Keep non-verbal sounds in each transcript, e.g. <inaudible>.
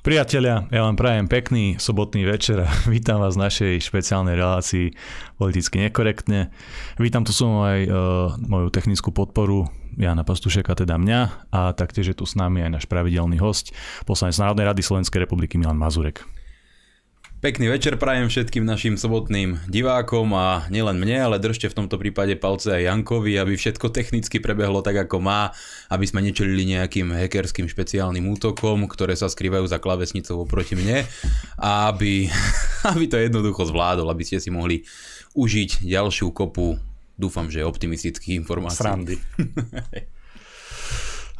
Priatelia, ja vám prajem pekný sobotný večer a <laughs> vítam vás v našej špeciálnej relácii politicky nekorektne. Vítam tu som aj uh, moju technickú podporu Jana Pastušeka, teda mňa a taktiež je tu s nami aj náš pravidelný host, poslanec Národnej rady Slovenskej republiky Milan Mazurek. Pekný večer prajem všetkým našim sobotným divákom a nielen mne, ale držte v tomto prípade palce aj Jankovi, aby všetko technicky prebehlo tak ako má, aby sme nečelili nejakým hackerským špeciálnym útokom, ktoré sa skrývajú za klavesnicou oproti mne a aby, <laughs> aby to jednoducho zvládol, aby ste si mohli užiť ďalšiu kopu, dúfam, že optimistických informácií. Srandy. <laughs>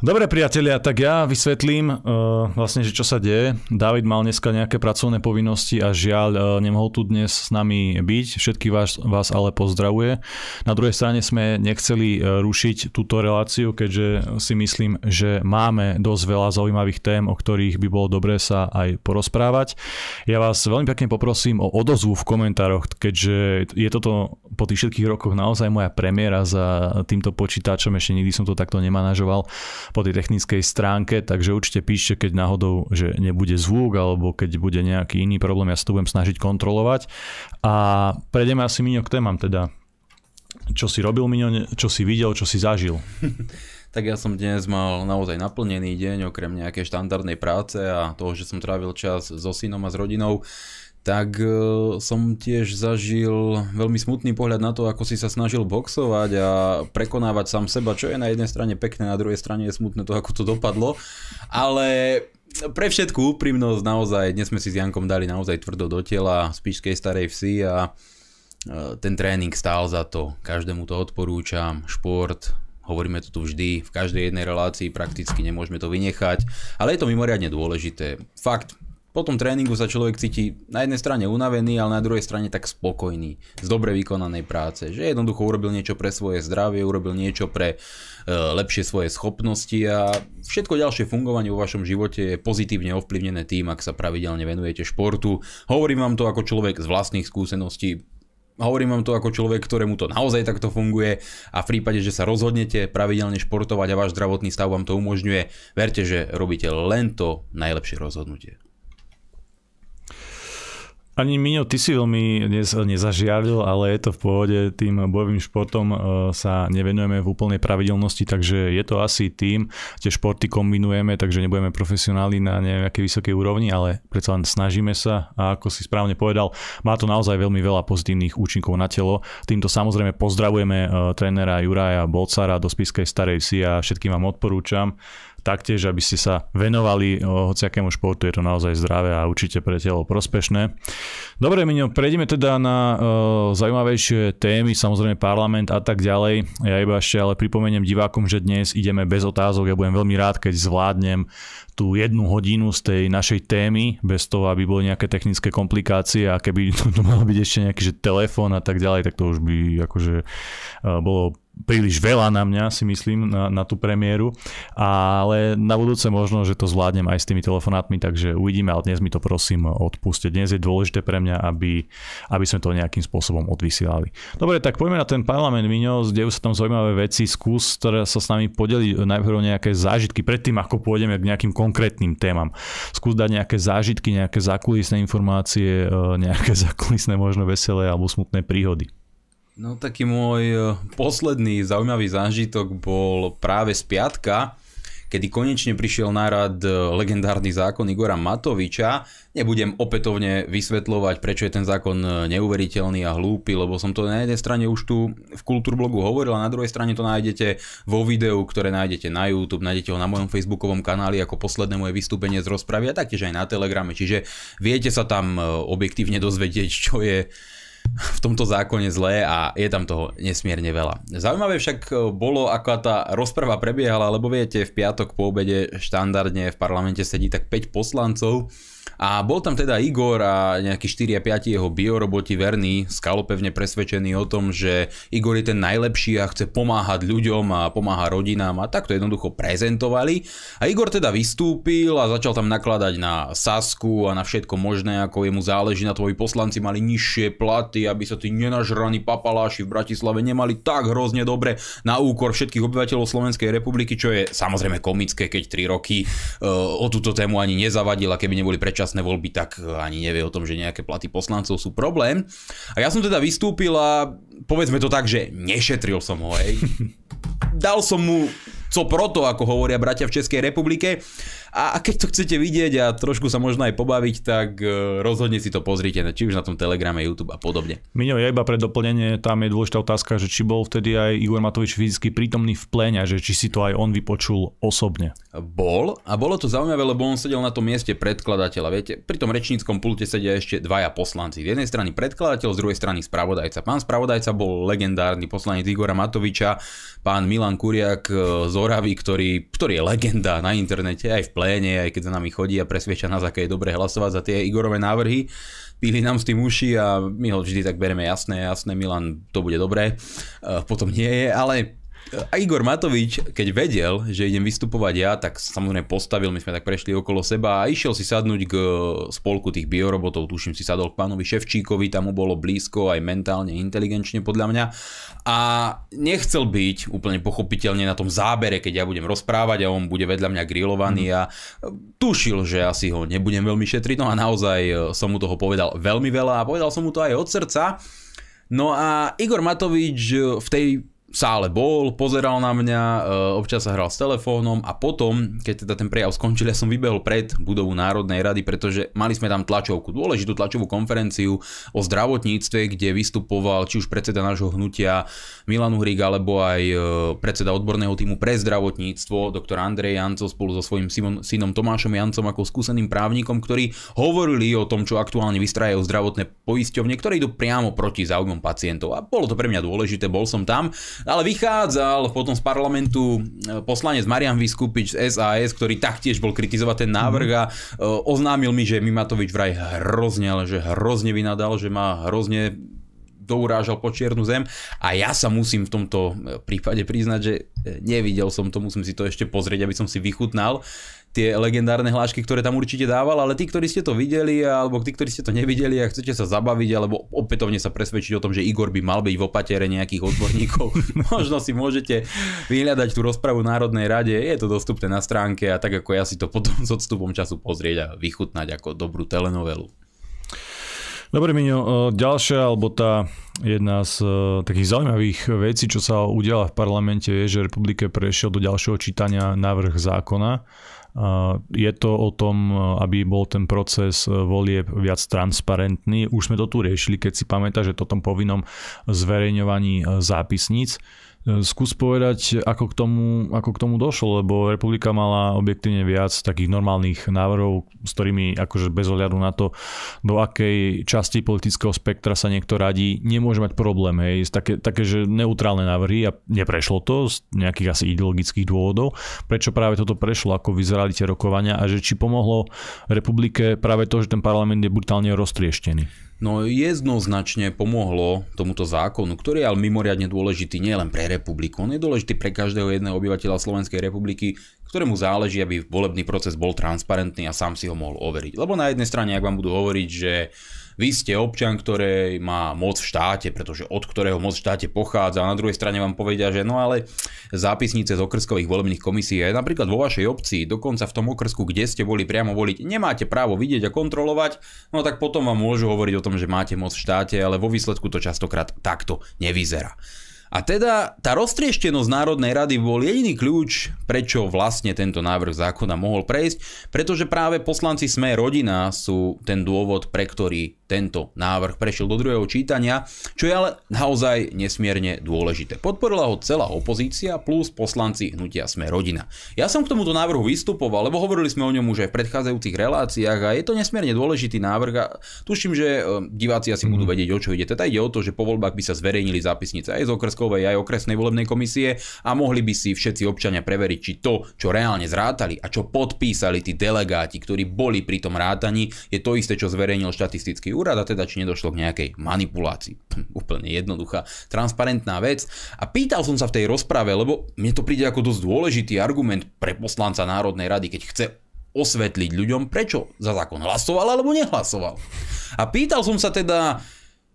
Dobre priatelia, tak ja vysvetlím uh, vlastne, že čo sa deje. David mal dneska nejaké pracovné povinnosti a žiaľ uh, nemohol tu dnes s nami byť. Všetky vás, vás ale pozdravuje. Na druhej strane sme nechceli uh, rušiť túto reláciu, keďže si myslím, že máme dosť veľa zaujímavých tém, o ktorých by bolo dobré sa aj porozprávať. Ja vás veľmi pekne poprosím o odozvu v komentároch, keďže je toto po tých všetkých rokoch naozaj moja premiéra za týmto počítačom, ešte nikdy som to takto nemanažoval po tej technickej stránke, takže určite píšte, keď náhodou, že nebude zvuk alebo keď bude nejaký iný problém, ja sa to budem snažiť kontrolovať. A prejdeme asi Miňo k témam teda. Čo si robil Miňo, čo si videl, čo si zažil? <laughs> tak ja som dnes mal naozaj naplnený deň, okrem nejakej štandardnej práce a toho, že som trávil čas so synom a s rodinou tak uh, som tiež zažil veľmi smutný pohľad na to, ako si sa snažil boxovať a prekonávať sám seba, čo je na jednej strane pekné, na druhej strane je smutné to, ako to dopadlo. Ale pre všetku úprimnosť naozaj, dnes sme si s Jankom dali naozaj tvrdo do tela z Pišskej starej vsi a uh, ten tréning stál za to. Každému to odporúčam, šport, hovoríme to tu vždy, v každej jednej relácii prakticky nemôžeme to vynechať, ale je to mimoriadne dôležité. Fakt, po tom tréningu sa človek cíti na jednej strane unavený, ale na druhej strane tak spokojný z dobre vykonanej práce. Že jednoducho urobil niečo pre svoje zdravie, urobil niečo pre e, lepšie svoje schopnosti a všetko ďalšie fungovanie vo vašom živote je pozitívne ovplyvnené tým, ak sa pravidelne venujete športu. Hovorím vám to ako človek z vlastných skúseností, Hovorím vám to ako človek, ktorému to naozaj takto funguje a v prípade, že sa rozhodnete pravidelne športovať a váš zdravotný stav vám to umožňuje, verte, že robíte len to najlepšie rozhodnutie. Ani Miňo, ty si veľmi dnes nezažiaril, ale je to v pohode, tým bojovým športom e, sa nevenujeme v úplnej pravidelnosti, takže je to asi tým, tie športy kombinujeme, takže nebudeme profesionáli na nejakej vysokej úrovni, ale predsa len snažíme sa. A ako si správne povedal, má to naozaj veľmi veľa pozitívnych účinkov na telo. Týmto samozrejme pozdravujeme e, trénera Juraja Bolcara do Spiskej Starej Vsi a všetkým vám odporúčam, taktiež, aby ste sa venovali hociakému športu, je to naozaj zdravé a určite pre telo prospešné. Dobre, Miňo, prejdeme teda na uh, zaujímavejšie témy, samozrejme parlament a tak ďalej. Ja iba ešte ale pripomeniem divákom, že dnes ideme bez otázok. Ja budem veľmi rád, keď zvládnem tú jednu hodinu z tej našej témy, bez toho, aby boli nejaké technické komplikácie a keby <laughs> to, to malo byť ešte nejaký že telefón a tak ďalej, tak to už by akože uh, bolo príliš veľa na mňa, si myslím, na, na tú premiéru, ale na budúce možno, že to zvládnem aj s tými telefonátmi, takže uvidíme, ale dnes mi to prosím odpuste. Dnes je dôležité pre mňa, aby, aby sme to nejakým spôsobom odvysielali. Dobre, tak poďme na ten parlament, Miňo, dejú sa tam zaujímavé veci, skús ktoré sa s nami podeliť najprv nejaké zážitky, predtým ako pôjdeme k nejakým konkrétnym témam. Skús dať nejaké zážitky, nejaké zákulisné informácie, e, nejaké <laughs> zákulisné možno veselé alebo smutné príhody. No taký môj e, posledný zaujímavý zážitok bol práve z piatka, kedy konečne prišiel na rad e, legendárny zákon Igora Matoviča. Nebudem opätovne vysvetľovať, prečo je ten zákon e, neuveriteľný a hlúpy, lebo som to na jednej strane už tu v Kultúrblogu hovoril a na druhej strane to nájdete vo videu, ktoré nájdete na YouTube, nájdete ho na mojom facebookovom kanáli ako posledné moje vystúpenie z rozpravy a taktiež aj na Telegrame, čiže viete sa tam objektívne dozvedieť, čo je v tomto zákone zlé a je tam toho nesmierne veľa. Zaujímavé však e, bolo, ako tá rozprava prebiehala, lebo viete, v piatok po obede štandardne v parlamente sedí tak 5 poslancov A bol tam teda Igor a nejakí 4 a 5 jeho bioroboti verní, skalopevne presvedčení o tom, že Igor je ten najlepší a chce pomáhať ľuďom a pomáha rodinám a takto jednoducho prezentovali. A Igor teda vystúpil a začal tam nakladať na Sasku a na všetko možné, ako jemu záleží na tvoji poslanci mali nižšie platy, aby sa tí nenažraní papaláši v Bratislave nemali tak hrozne dobre na úkor všetkých obyvateľov Slovenskej republiky, čo je samozrejme komické, keď 3 roky uh, o túto tému ani nezavadila, keby neboli predčasné predčasné voľby, tak eh, ani nevie o tom, že nejaké platy poslancov sú problém. A ja som teda vystúpil a povedzme to tak, že nešetril som ho, hej. <laughs> Dal som mu co proto, ako hovoria bratia v Českej republike. A keď to chcete vidieť a trošku sa možno aj pobaviť, tak e, rozhodne si to pozrite, či už na tom Telegrame, YouTube a podobne. Miňo, ja iba pre doplnenie, tam je dôležitá otázka, že či bol vtedy aj Igor Matovič fyzicky prítomný v pléne, že či si to aj on vypočul osobne. Bol a bolo to zaujímavé, lebo on sedel na tom mieste predkladateľa. Viete, pri tom rečníckom pulte sedia ešte dvaja poslanci. Z jednej strany predkladateľ, z druhej strany spravodajca. Pán spravodajca bol legendárny poslanec Igora Matoviča, pán Milan Kuriak e, z Oravy, ktorý, ktorý je legenda na internete aj v pléne, aj keď za nami chodí a presvieča nás, aké je dobre hlasovať za tie Igorové návrhy. Píli nám s tým uši a my ho vždy tak bereme jasné, jasné, Milan, to bude dobré. Potom nie je, ale a Igor Matovič, keď vedel, že idem vystupovať ja, tak samozrejme postavil, my sme tak prešli okolo seba a išiel si sadnúť k spolku tých biorobotov, tuším si sadol k pánovi Ševčíkovi, tam mu bolo blízko aj mentálne, inteligenčne podľa mňa a nechcel byť úplne pochopiteľne na tom zábere, keď ja budem rozprávať a on bude vedľa mňa grillovaný mm. a tušil, že asi ho nebudem veľmi šetriť, no a naozaj som mu toho povedal veľmi veľa a povedal som mu to aj od srdca. No a Igor Matovič v tej sále bol, pozeral na mňa, e, občas sa hral s telefónom a potom, keď teda ten prejav skončil, ja som vybehol pred budovu Národnej rady, pretože mali sme tam tlačovku, dôležitú tlačovú konferenciu o zdravotníctve, kde vystupoval či už predseda nášho hnutia Milan Uhrík, alebo aj e, predseda odborného týmu pre zdravotníctvo, doktor Andrej Jancov spolu so svojím synom Tomášom Jancom ako skúseným právnikom, ktorí hovorili o tom, čo aktuálne vystrajajú zdravotné poisťovne, ktoré idú priamo proti záujmom pacientov. A bolo to pre mňa dôležité, bol som tam. Ale vychádzal potom z parlamentu e, poslanec Marian Vyskupič z SAS, ktorý taktiež bol kritizovať ten návrh a e, oznámil mi, že Mimatovič vraj hrozne, ale že hrozne vynadal, že má hrozne dourážal po čiernu zem. A ja sa musím v tomto e, prípade priznať, že nevidel som to, musím si to ešte pozrieť, aby som si vychutnal tie legendárne hlášky, ktoré tam určite dával, ale tí, ktorí ste to videli, alebo tí, ktorí ste to nevideli a chcete sa zabaviť, alebo opätovne sa presvedčiť o tom, že Igor by mal byť v opatere nejakých odborníkov, <laughs> možno si môžete vyhľadať tú rozpravu Národnej rade, je to dostupné na stránke a tak ako ja si to potom s odstupom času pozrieť a vychutnať ako dobrú telenovelu. Dobre, Miňo, ďalšia, alebo tá jedna z takých zaujímavých vecí, čo sa udiala v parlamente, je, že republike prešiel do ďalšieho čítania návrh zákona, je to o tom, aby bol ten proces volieb viac transparentný. Už sme to tu riešili, keď si pamätáš, že to tom povinnom zverejňovaní zápisníc. Skús povedať, ako k, tomu, ako k tomu došlo, lebo republika mala objektívne viac takých normálnych návrhov, s ktorými akože bez ohľadu na to, do akej časti politického spektra sa niekto radí, nemôže mať problém. Hej. Také, také, že neutrálne návrhy a neprešlo to z nejakých asi ideologických dôvodov. Prečo práve toto prešlo, ako vyzerali tie rokovania a že či pomohlo republike práve to, že ten parlament je brutálne roztrieštený. No jednoznačne pomohlo tomuto zákonu, ktorý je ale mimoriadne dôležitý nielen pre republiku, on je dôležitý pre každého jedného obyvateľa Slovenskej republiky, ktorému záleží, aby volebný proces bol transparentný a sám si ho mohol overiť. Lebo na jednej strane, ak vám budú hovoriť, že vy ste občan, ktorý má moc v štáte, pretože od ktorého moc v štáte pochádza a na druhej strane vám povedia, že no ale zápisnice z okrskových volebných komisí aj napríklad vo vašej obci, dokonca v tom okrsku, kde ste boli priamo voliť, nemáte právo vidieť a kontrolovať, no tak potom vám môžu hovoriť o tom, že máte moc v štáte, ale vo výsledku to častokrát takto nevyzerá. A teda tá roztrieštenosť Národnej rady bol jediný kľúč, prečo vlastne tento návrh zákona mohol prejsť, pretože práve poslanci Sme rodina sú ten dôvod, pre ktorý tento návrh prešiel do druhého čítania, čo je ale naozaj nesmierne dôležité. Podporila ho celá opozícia plus poslanci hnutia Sme rodina. Ja som k tomuto návrhu vystupoval, lebo hovorili sme o ňom už aj v predchádzajúcich reláciách a je to nesmierne dôležitý návrh a tuším, že e, diváci asi budú mhm. vedieť, o čo ide. Teda ide o to, že po voľbách by sa zverejnili zápisnice aj z okreskovej, aj okresnej volebnej komisie a mohli by si všetci občania preveriť, či to, čo reálne zrátali a čo podpísali tí delegáti, ktorí boli pri tom rátaní, je to isté, čo zverejnil štatistický úrad a teda či nedošlo k nejakej manipulácii. Hm, úplne jednoduchá, transparentná vec. A pýtal som sa v tej rozprave, lebo mne to príde ako dosť dôležitý argument pre poslanca Národnej rady, keď chce osvetliť ľuďom, prečo za zákon hlasoval alebo nehlasoval. A pýtal som sa teda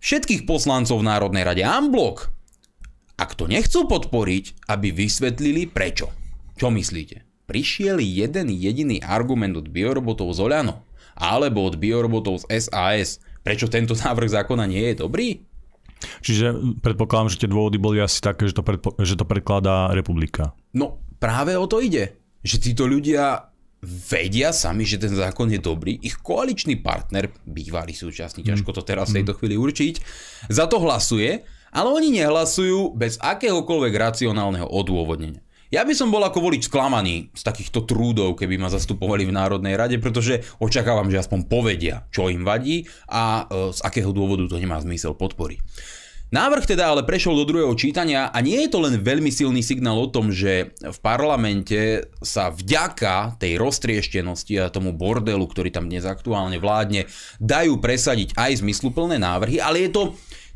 všetkých poslancov v Národnej rade Amblok, ak to nechcú podporiť, aby vysvetlili prečo. Čo myslíte? Prišiel jeden jediný argument od biorobotov z Oľano alebo od biorobotov z SAS, prečo tento <laughs> návrh zákona nie je dobrý? Čiže predpokladám, že tie dôvody boli asi také, že to, predpo- že to predkladá republika. No práve o to ide. Že títo ľudia vedia sami, že ten zákon je dobrý. Ich koaličný partner, bývalý súčasný, mm. ťažko to teraz v tejto mm. chvíli určiť, za to hlasuje, ale oni nehlasujú bez akéhokoľvek racionálneho odôvodnenia. Ja by som bol ako volič sklamaný z takýchto trúdov, keby ma zastupovali v Národnej rade, pretože očakávam, že aspoň povedia, čo im vadí a e, z akého dôvodu to nemá zmysel podpory. Návrh teda ale prešiel do druhého čítania a nie je to len veľmi silný signál o tom, že v parlamente sa vďaka tej roztrieštenosti a tomu bordelu, ktorý tam dnes aktuálne vládne, dajú presadiť aj zmysluplné návrhy, ale je to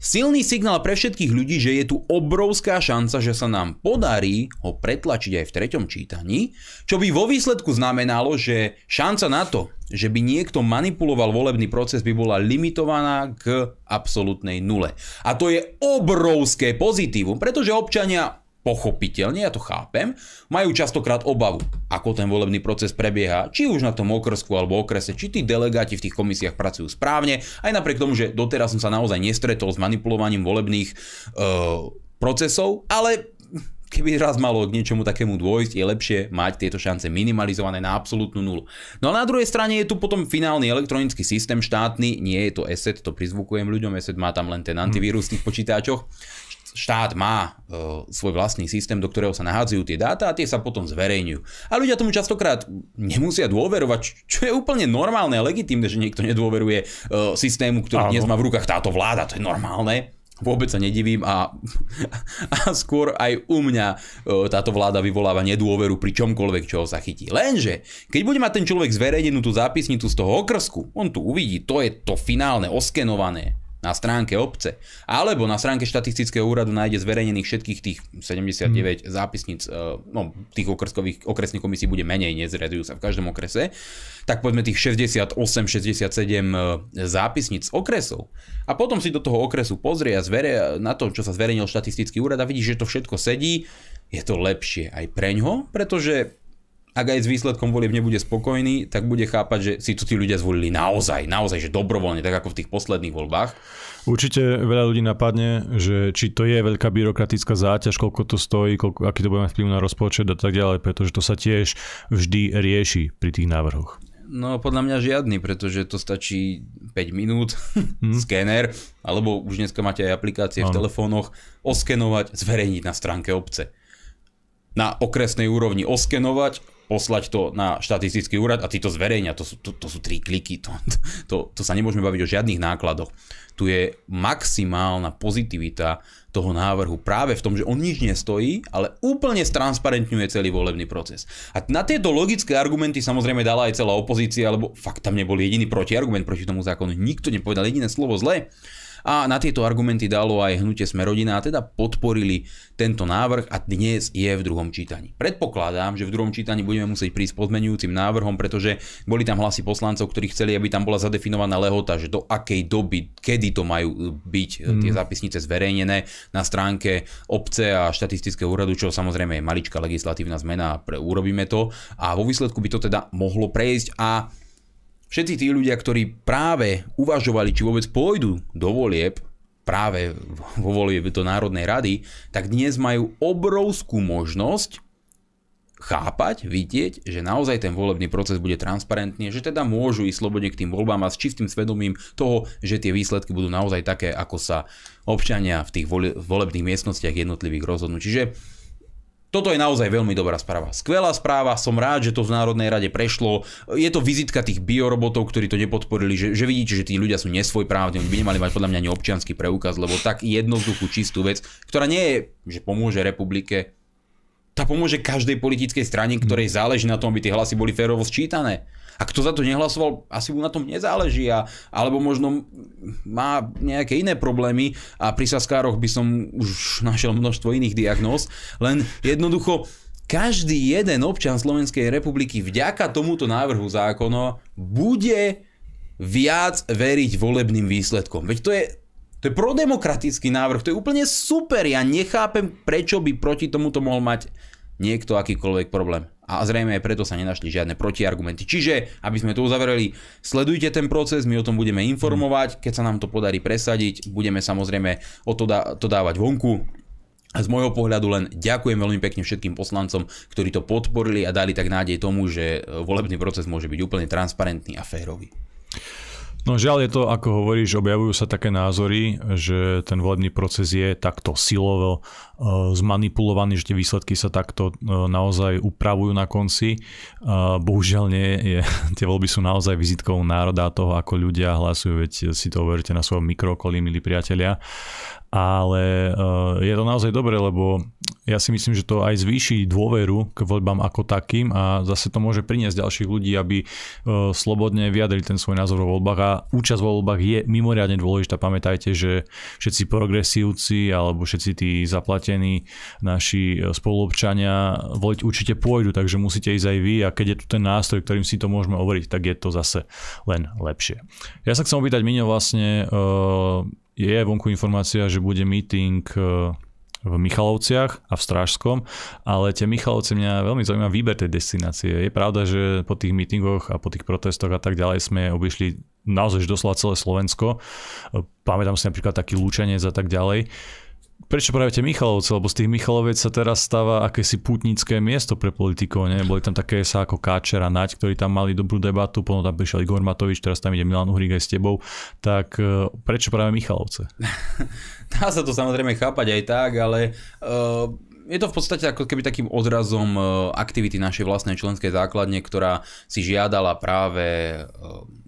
Silný signál pre všetkých ľudí, že je tu obrovská šanca, že sa nám podarí ho pretlačiť aj v treťom čítaní, čo by vo výsledku znamenalo, že šanca na to, že by niekto manipuloval volebný proces, by bola limitovaná k absolútnej nule. A to je obrovské pozitívum, pretože občania pochopiteľne, ja to chápem, majú častokrát obavu, ako ten volebný proces prebieha, či už na tom okrsku alebo okrese, či tí delegáti v tých komisiách pracujú správne, aj napriek tomu, že doteraz som sa naozaj nestretol s manipulovaním volebných uh, procesov, ale keby raz malo k niečomu takému dôjsť, je lepšie mať tieto šance minimalizované na absolútnu nulu. No a na druhej strane je tu potom finálny elektronický systém štátny, nie je to ESET, to prizvukujem ľuďom, ESET má tam len ten antivírus v tých počítačoch, štát má e, svoj vlastný systém, do ktorého sa nahádzajú tie dáta a tie sa potom zverejňujú. A ľudia tomu častokrát nemusia dôverovať, čo je úplne normálne a legitímne, že niekto nedôveruje e, systému, ktorý Áno. dnes má v rukách táto vláda, to je normálne. Vôbec sa nedivím a, a skôr aj u mňa e, táto vláda vyvoláva nedôveru pri čomkoľvek, čo ho sa chytí. Lenže, keď bude mať ten človek zverejnenú tú zápisnicu z toho okrsku, on tu uvidí, to je to finálne, oskenované, na stránke obce, alebo na stránke štatistického úradu nájde zverejnených všetkých tých 79 hmm. zápisníc, e, no tých okreskových, okresných komisí bude menej, nezredujú sa v každom okrese, tak povedzme tých 68-67 e, zápisníc okresov. A potom si do toho okresu pozrie a zvere, na to, čo sa zverejnil štatistický úrad a vidí, že to všetko sedí, je to lepšie aj preňho, pretože ak aj s výsledkom volieb nebude spokojný, tak bude chápať, že si to tí ľudia zvolili naozaj, naozaj, že dobrovoľne, tak ako v tých posledných voľbách. Určite veľa ľudí napadne, že či to je veľká byrokratická záťaž, koľko to stojí, koľko, aký to bude mať vplyv na rozpočet a tak ďalej, pretože to sa tiež vždy rieši pri tých návrhoch. No podľa mňa žiadny, pretože to stačí 5 minút, hmm. <laughs> skéner, alebo už dneska máte aj aplikácie ano. v telefónoch, oskenovať, zverejniť na stránke obce. Na okresnej úrovni oskenovať, poslať to na štatistický úrad a tí to zverejnia. To sú, to, to sú tri kliky. To, to, to sa nemôžeme baviť o žiadnych nákladoch. Tu je maximálna pozitivita toho návrhu práve v tom, že on nič nestojí, ale úplne stransparentňuje celý volebný proces. A na tieto logické argumenty samozrejme dala aj celá opozícia, lebo fakt tam nebol jediný protiargument proti tomu zákonu. Nikto nepovedal jediné slovo zlé. A na tieto argumenty dalo aj hnutie Smerodina a teda podporili tento návrh a dnes je v druhom čítaní. Predpokladám, že v druhom čítaní budeme musieť prísť podmenujúcim návrhom, pretože boli tam hlasy poslancov, ktorí chceli, aby tam bola zadefinovaná lehota, že do akej doby, kedy to majú byť mm. tie zápisnice zverejnené na stránke obce a štatistického úradu, čo samozrejme je maličká legislatívna zmena, pre, urobíme to a vo výsledku by to teda mohlo prejsť a všetci tí ľudia, ktorí práve uvažovali, či vôbec pôjdu do volieb, práve vo volieb do Národnej rady, tak dnes majú obrovskú možnosť chápať, vidieť, že naozaj ten volebný proces bude transparentný, že teda môžu ísť slobodne k tým voľbám a s čistým svedomím toho, že tie výsledky budú naozaj také, ako sa občania v tých volebných miestnostiach jednotlivých rozhodnú. Čiže toto je naozaj veľmi dobrá správa. Skvelá správa, som rád, že to v Národnej rade prešlo. Je to vizitka tých biorobotov, ktorí to nepodporili, že, že vidíte, že tí ľudia sú nesvojprávni, oni by nemali mať podľa mňa ani občianský preukaz, lebo tak jednoduchú, čistú vec, ktorá nie je, že pomôže republike, tá pomôže každej politickej strane, ktorej záleží na tom, aby tie hlasy boli férovo sčítané. A kto za to nehlasoval, asi mu na tom nezáleží, a, alebo možno má nejaké iné problémy a pri saskároch by som už <laughs> našiel množstvo iných diagnóz, len jednoducho každý jeden občan Slovenskej republiky vďaka tomuto návrhu zákona bude viac veriť volebným výsledkom. Veď to je, to je prodemokratický návrh, to je úplne super. Ja nechápem, prečo by proti tomuto mohol mať niekto akýkoľvek problém a zrejme aj preto sa nenašli žiadne protiargumenty. Čiže, aby sme to uzavreli, sledujte ten proces, my o tom budeme informovať, keď sa nám to podarí presadiť, budeme samozrejme o to, dá, to dávať vonku, a z môjho pohľadu len ďakujem veľmi pekne všetkým poslancom, ktorí to podporili a dali tak nádej tomu, že volebný proces môže byť úplne transparentný a férový. No žiaľ je to, ako hovoríš, objavujú sa také názory, že ten volebný proces je takto silovo zmanipulovaný, že tie výsledky sa takto uh, naozaj upravujú na konci. Uh, bohužiaľ nie, je, <laughs> tie voľby sú naozaj vizitkou národa toho, ako ľudia hlasujú, veď si to overíte na svojom mikrookolí, milí priatelia ale je to naozaj dobré, lebo ja si myslím, že to aj zvýši dôveru k voľbám ako takým a zase to môže priniesť ďalších ľudí, aby slobodne vyjadrili ten svoj názor vo voľbách a účasť vo voľbách je mimoriadne dôležitá. Pamätajte, že všetci progresívci alebo všetci tí zaplatení naši e, spoluobčania voliť určite pôjdu, takže musíte ísť aj vy a keď je tu ten nástroj, ktorým si to môžeme overiť, tak je to zase len lepšie. Ja sa chcem opýtať, Miňo, vlastne uh, je vonku informácia, že bude meeting e, v Michalovciach a v Strážskom, ale tie Michalovce mňa veľmi zaujíma výber tej destinácie. Je pravda, že po tých meetingoch a po tých protestoch a tak ďalej sme obišli naozaj doslova celé Slovensko. E, pamätám si napríklad taký Lúčenec a tak ďalej prečo práve tie Michalovce, lebo z tých Michaloviec sa teraz stáva akési putnické miesto pre politikov, nie? Boli tam také sa ako Káčer a Naď, ktorí tam mali dobrú debatu, potom tam prišiel Igor Matovič, teraz tam ide Milan Uhrík aj s tebou, tak e, prečo práve Michalovce? <laughs> Dá sa to samozrejme chápať aj tak, ale uh, je to v podstate ako keby takým odrazom uh, aktivity našej vlastnej členskej základne, ktorá si žiadala práve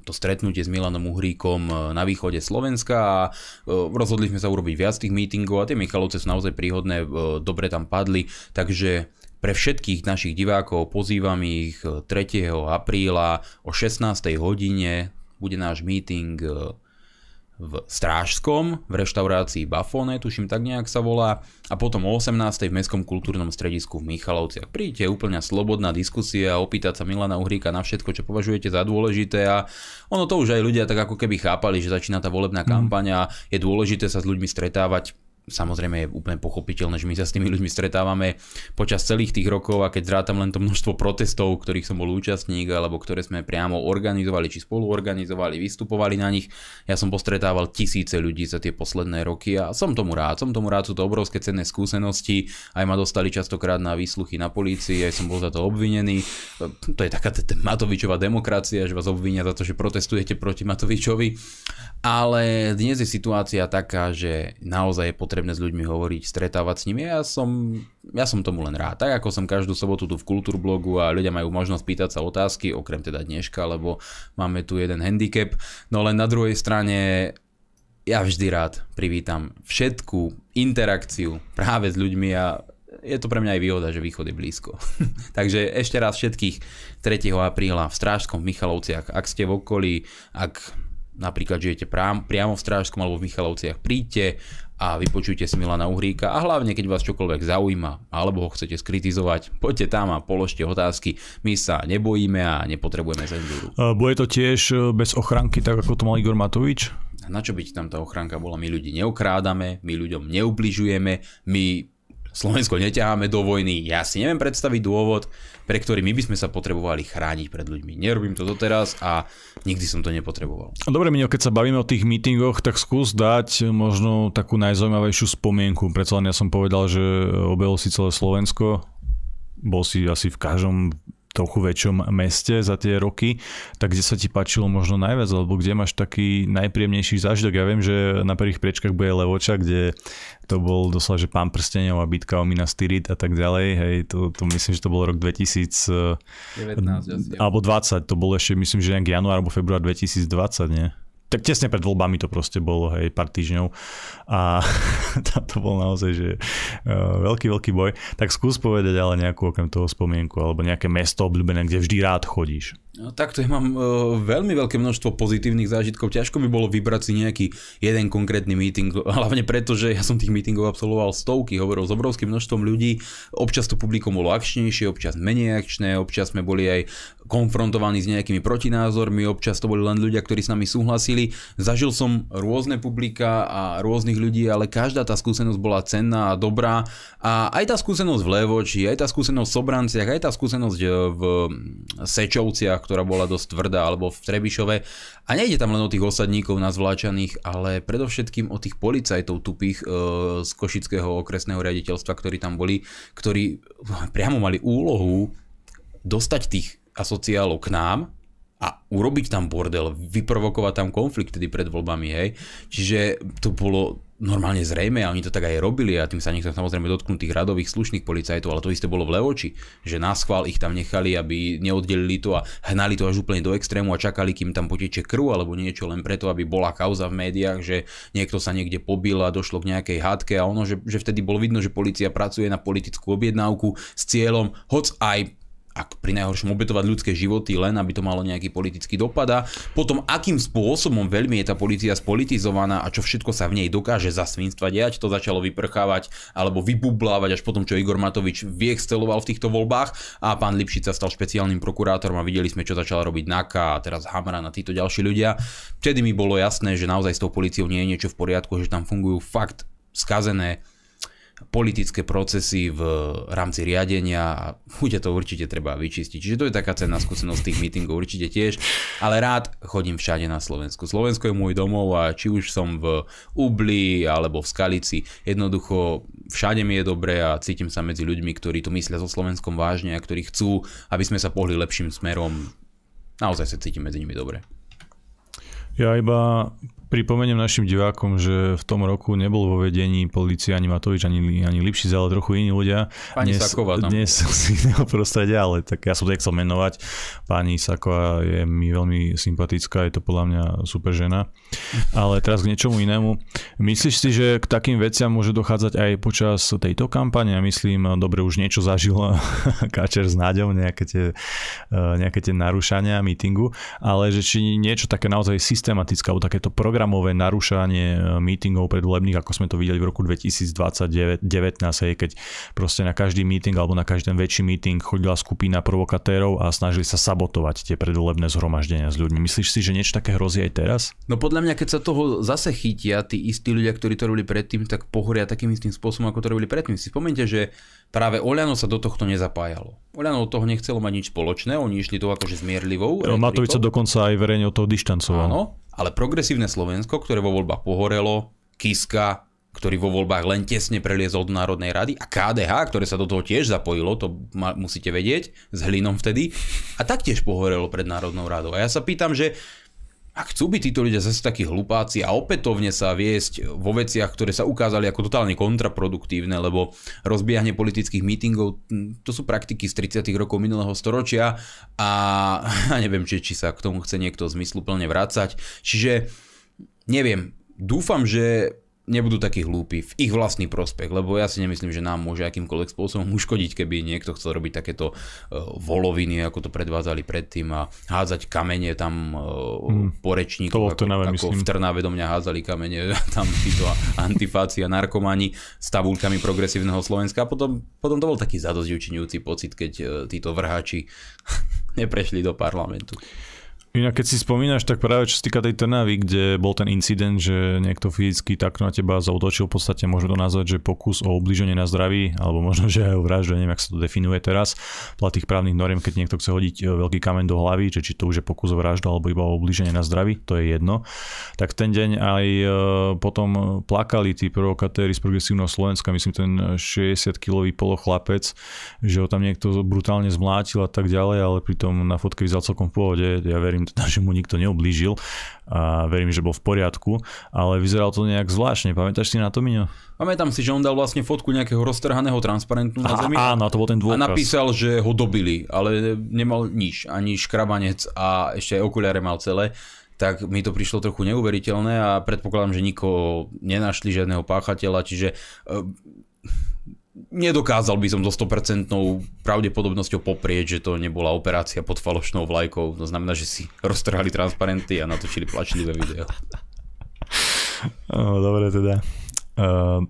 to stretnutie s Milanom Uhríkom e, na východe Slovenska a e, rozhodli sme sa urobiť viac tých mítingov a tie Michalovce sú naozaj príhodné, e, dobre tam padli, takže pre všetkých našich divákov pozývam ich 3. apríla o 16. hodine bude náš meeting v Strážskom, v reštaurácii Bafone, tuším tak nejak sa volá, a potom o 18. v Mestskom kultúrnom stredisku v Michalovciach. Príďte, úplne slobodná diskusia opýtať sa Milana Uhríka na všetko, čo považujete za dôležité a ono to už aj ľudia tak ako keby chápali, že začína tá volebná mhm. kampaň a je dôležité sa s ľuďmi stretávať samozrejme je úplne pochopiteľné, že my sa s tými ľuďmi stretávame počas celých tých rokov a keď zrátam len to množstvo protestov, ktorých som bol účastník alebo ktoré sme priamo organizovali či spoluorganizovali, vystupovali na nich, ja som postretával tisíce ľudí za tie posledné roky a som tomu rád. Som tomu rád, sú to obrovské cenné skúsenosti, aj ma dostali častokrát na výsluchy na polícii, aj som bol za to obvinený. To je taká Matovičová demokracia, že vás obvinia za to, že protestujete proti Matovičovi. Ale dnes je situácia taká, že naozaj je potrebné s ľuďmi hovoriť, stretávať s nimi. Ja som, ja som tomu len rád. Tak ako som každú sobotu tu v Kultúrblogu a ľudia majú možnosť pýtať sa otázky, okrem teda dneška, lebo máme tu jeden handicap. No len na druhej strane ja vždy rád privítam všetku interakciu práve s ľuďmi a je to pre mňa aj výhoda, že východ je blízko. <laughs> Takže ešte raz všetkých 3. apríla v Strážskom v Michalovciach, ak ste v okolí, ak napríklad žijete priamo v Strážskom alebo v Michalovciach, príďte a vypočujte si Milana Uhríka a hlavne keď vás čokoľvek zaujíma alebo ho chcete skritizovať, poďte tam a položte otázky. My sa nebojíme a nepotrebujeme cenzúru. Bude to tiež e, bez ochranky, tak ako to mal Igor Matovič? Na čo byť tam tá ochranka bola? My ľudí neukrádame, my ľuďom neubližujeme, my Slovensko neťaháme do vojny. Ja si neviem predstaviť dôvod, pre ktorý my by sme sa potrebovali chrániť pred ľuďmi. Nerobím to doteraz a nikdy som to nepotreboval. Dobre, Minio, keď sa bavíme o tých mítingoch, tak skús dať možno takú najzaujímavejšiu spomienku. Predsa len ja som povedal, že obehol si celé Slovensko. bol si asi v každom trochu väčšom meste za tie roky, tak kde sa ti páčilo možno najviac, alebo kde máš taký najpríjemnejší zážitok? Ja viem, že na prvých priečkách bude Levoča, kde to bol doslova, že pán prstenov a bitka o Minas Tirith a tak ďalej, hej, to, to myslím, že to bol rok 2000 19, alebo 20, to bolo ešte myslím, že nejak január alebo február 2020, nie? tak tesne pred voľbami to proste bolo, hej, pár týždňov a <laughs> to, to bol naozaj, že uh, veľký, veľký boj. Tak skús povedať ale nejakú okrem toho spomienku alebo nejaké mesto obľúbené, kde vždy rád chodíš. No, takto ja mám uh, veľmi veľké množstvo pozitívnych zážitkov. Ťažko by bolo vybrať si nejaký jeden konkrétny meeting, hlavne preto, že ja som tých meetingov absolvoval stovky, hovoril s obrovským množstvom ľudí. Občas to publikum bolo akčnejšie, občas menej akčné, občas sme boli aj konfrontovaní s nejakými protinázormi, občas to boli len ľudia, ktorí s nami súhlasili. Zažil som rôzne publika a rôznych ľudí, ale každá tá skúsenosť bola cenná a dobrá. A aj tá skúsenosť v Levoči, aj tá skúsenosť v Sobranciach, aj tá skúsenosť e, v Sečovciach, ktorá bola dosť tvrdá, alebo v Trebišove. A nejde tam len o tých osadníkov nazvláčaných, ale predovšetkým o tých policajtov tupých e, z Košického okresného riaditeľstva, ktorí tam boli, ktorí priamo mali úlohu dostať tých asociálov k nám a urobiť tam bordel, vyprovokovať tam konflikt tedy pred voľbami, hej. Čiže to bolo normálne zrejme a oni to tak aj robili a tým sa nechcem samozrejme dotknúť tých radových slušných policajtov, ale to isté bolo v Levoči, že na schvál ich tam nechali, aby neoddelili to a hnali to až úplne do extrému a čakali, kým tam poteče krv alebo niečo len preto, aby bola kauza v médiách, že niekto sa niekde pobil a došlo k nejakej hádke a ono, že, že vtedy bolo vidno, že policia pracuje na politickú objednávku s cieľom, hoc aj ak pri najhoršom obetovať ľudské životy len, aby to malo nejaký politický dopad a potom akým spôsobom veľmi je tá policia spolitizovaná a čo všetko sa v nej dokáže za svinstva diať, to začalo vyprchávať alebo vybublávať až potom, čo Igor Matovič vyexceloval v týchto voľbách a pán Lipšic sa stal špeciálnym prokurátorom a videli sme, čo začala robiť Naka a teraz Hamran a títo ďalší ľudia. Vtedy mi bolo jasné, že naozaj s tou policiou nie je niečo v poriadku, že tam fungujú fakt skazené politické procesy v rámci riadenia a bude to určite treba vyčistiť. Čiže to je taká cenná skúsenosť tých meetingov určite tiež, ale rád chodím všade na Slovensku. Slovensko je môj domov a či už som v Ubli alebo v Skalici, jednoducho všade mi je dobre a cítim sa medzi ľuďmi, ktorí to myslia so Slovenskom vážne a ktorí chcú, aby sme sa pohli lepším smerom. Naozaj sa cítim medzi nimi dobre. Ja iba Pripomeniem našim divákom, že v tom roku nebol vo vedení policie ani Matovič, ani, ani Lipšic, ale trochu iní ľudia. Pani dnes, Saková tam. Dnes z iného prostredia, ale tak ja som to chcel menovať. Pani Saková je mi veľmi sympatická, je to podľa mňa super žena. Ale teraz k niečomu inému. Myslíš si, že k takým veciam môže dochádzať aj počas tejto kampane? Myslím, dobre, už niečo zažil <laughs> Káčer s Náďom, nejaké tie, e, nejaké tie narušania mítingu, ale že či niečo také naozaj systematické, alebo takéto program programové narušanie e, meetingov predvolebných, ako sme to videli v roku 2019, hej, keď proste na každý meeting alebo na každý väčší meeting chodila skupina provokatérov a snažili sa sabotovať tie predvolebné zhromaždenia s ľuďmi. Myslíš si, že niečo také hrozí aj teraz? No podľa mňa, keď sa toho zase chytia tí istí ľudia, ktorí to robili predtým, tak pohoria takým istým spôsobom, ako to robili predtým. Si spomente, že práve Oľano sa do tohto nezapájalo. Oľano od toho nechcelo mať nič spoločné, oni išli to akože zmierlivou. Matovič sa dokonca aj verejne od toho dištancoval. Áno, ale progresívne Slovensko, ktoré vo voľbách pohorelo, Kiska, ktorý vo voľbách len tesne preliezol do Národnej rady a KDH, ktoré sa do toho tiež zapojilo, to ma, musíte vedieť, s Hlinom vtedy, a taktiež pohorelo pred Národnou radou. A ja sa pýtam, že ak chcú byť títo ľudia zase takí hlupáci a opätovne sa viesť vo veciach, ktoré sa ukázali ako totálne kontraproduktívne, lebo rozbiehanie politických mítingov, to sú praktiky z 30. rokov minulého storočia a <laughs> neviem, či, či sa k tomu chce niekto zmysluplne vrácať. Čiže neviem, dúfam, že nebudú takí hlúpi v ich vlastný prospech, lebo ja si nemyslím, že nám môže akýmkoľvek spôsobom uškodiť, keby niekto chcel robiť takéto uh, voloviny, ako to predvádzali predtým a hádzať kamene tam uh, hmm. po rečníku, ako, ako myslím. v Trnave do mňa hádzali kamene <laughs> tam títo antifáci a narkomani s tabulkami progresívneho Slovenska a potom, potom to bol taký zadozďučinujúci pocit, keď uh, títo vrháči <laughs> neprešli do parlamentu. Inak keď si spomínaš, tak práve čo sa týka tej Trnavy, kde bol ten incident, že niekto fyzicky takto na teba zautočil, v podstate môžeme to nazvať, že pokus o ubliženie na zdraví, alebo možno, že aj o vraždu, neviem, ako sa to definuje teraz, podľa tých právnych noriem, keď niekto chce hodiť e, veľký kameň do hlavy, že či to už je pokus o vraždu, alebo iba o ubliženie na zdraví, to je jedno. Tak ten deň aj e, potom plakali tí provokatéri z progresívneho Slovenska, myslím ten 60-kilový polochlapec, že ho tam niekto brutálne zmlátil a tak ďalej, ale pritom na fotke vyzal celkom v pohode. Ja verím verím teda, že mu nikto neublížil a verím, že bol v poriadku, ale vyzeralo to nejak zvláštne. Pamätáš si na to, Miňo? Pamätám si, že on dal vlastne fotku nejakého roztrhaného transparentu na zemi. Áno, to bol ten dôkaz. A napísal, že ho dobili, ale nemal nič, ani škrabanec a ešte aj okuliare mal celé tak mi to prišlo trochu neuveriteľné a predpokladám, že nikoho nenašli, žiadneho páchateľa, čiže e, nedokázal by som so 100% pravdepodobnosťou poprieť, že to nebola operácia pod falošnou vlajkou. To znamená, že si roztrhali transparenty a natočili plačlivé video. <laughs> dobre teda.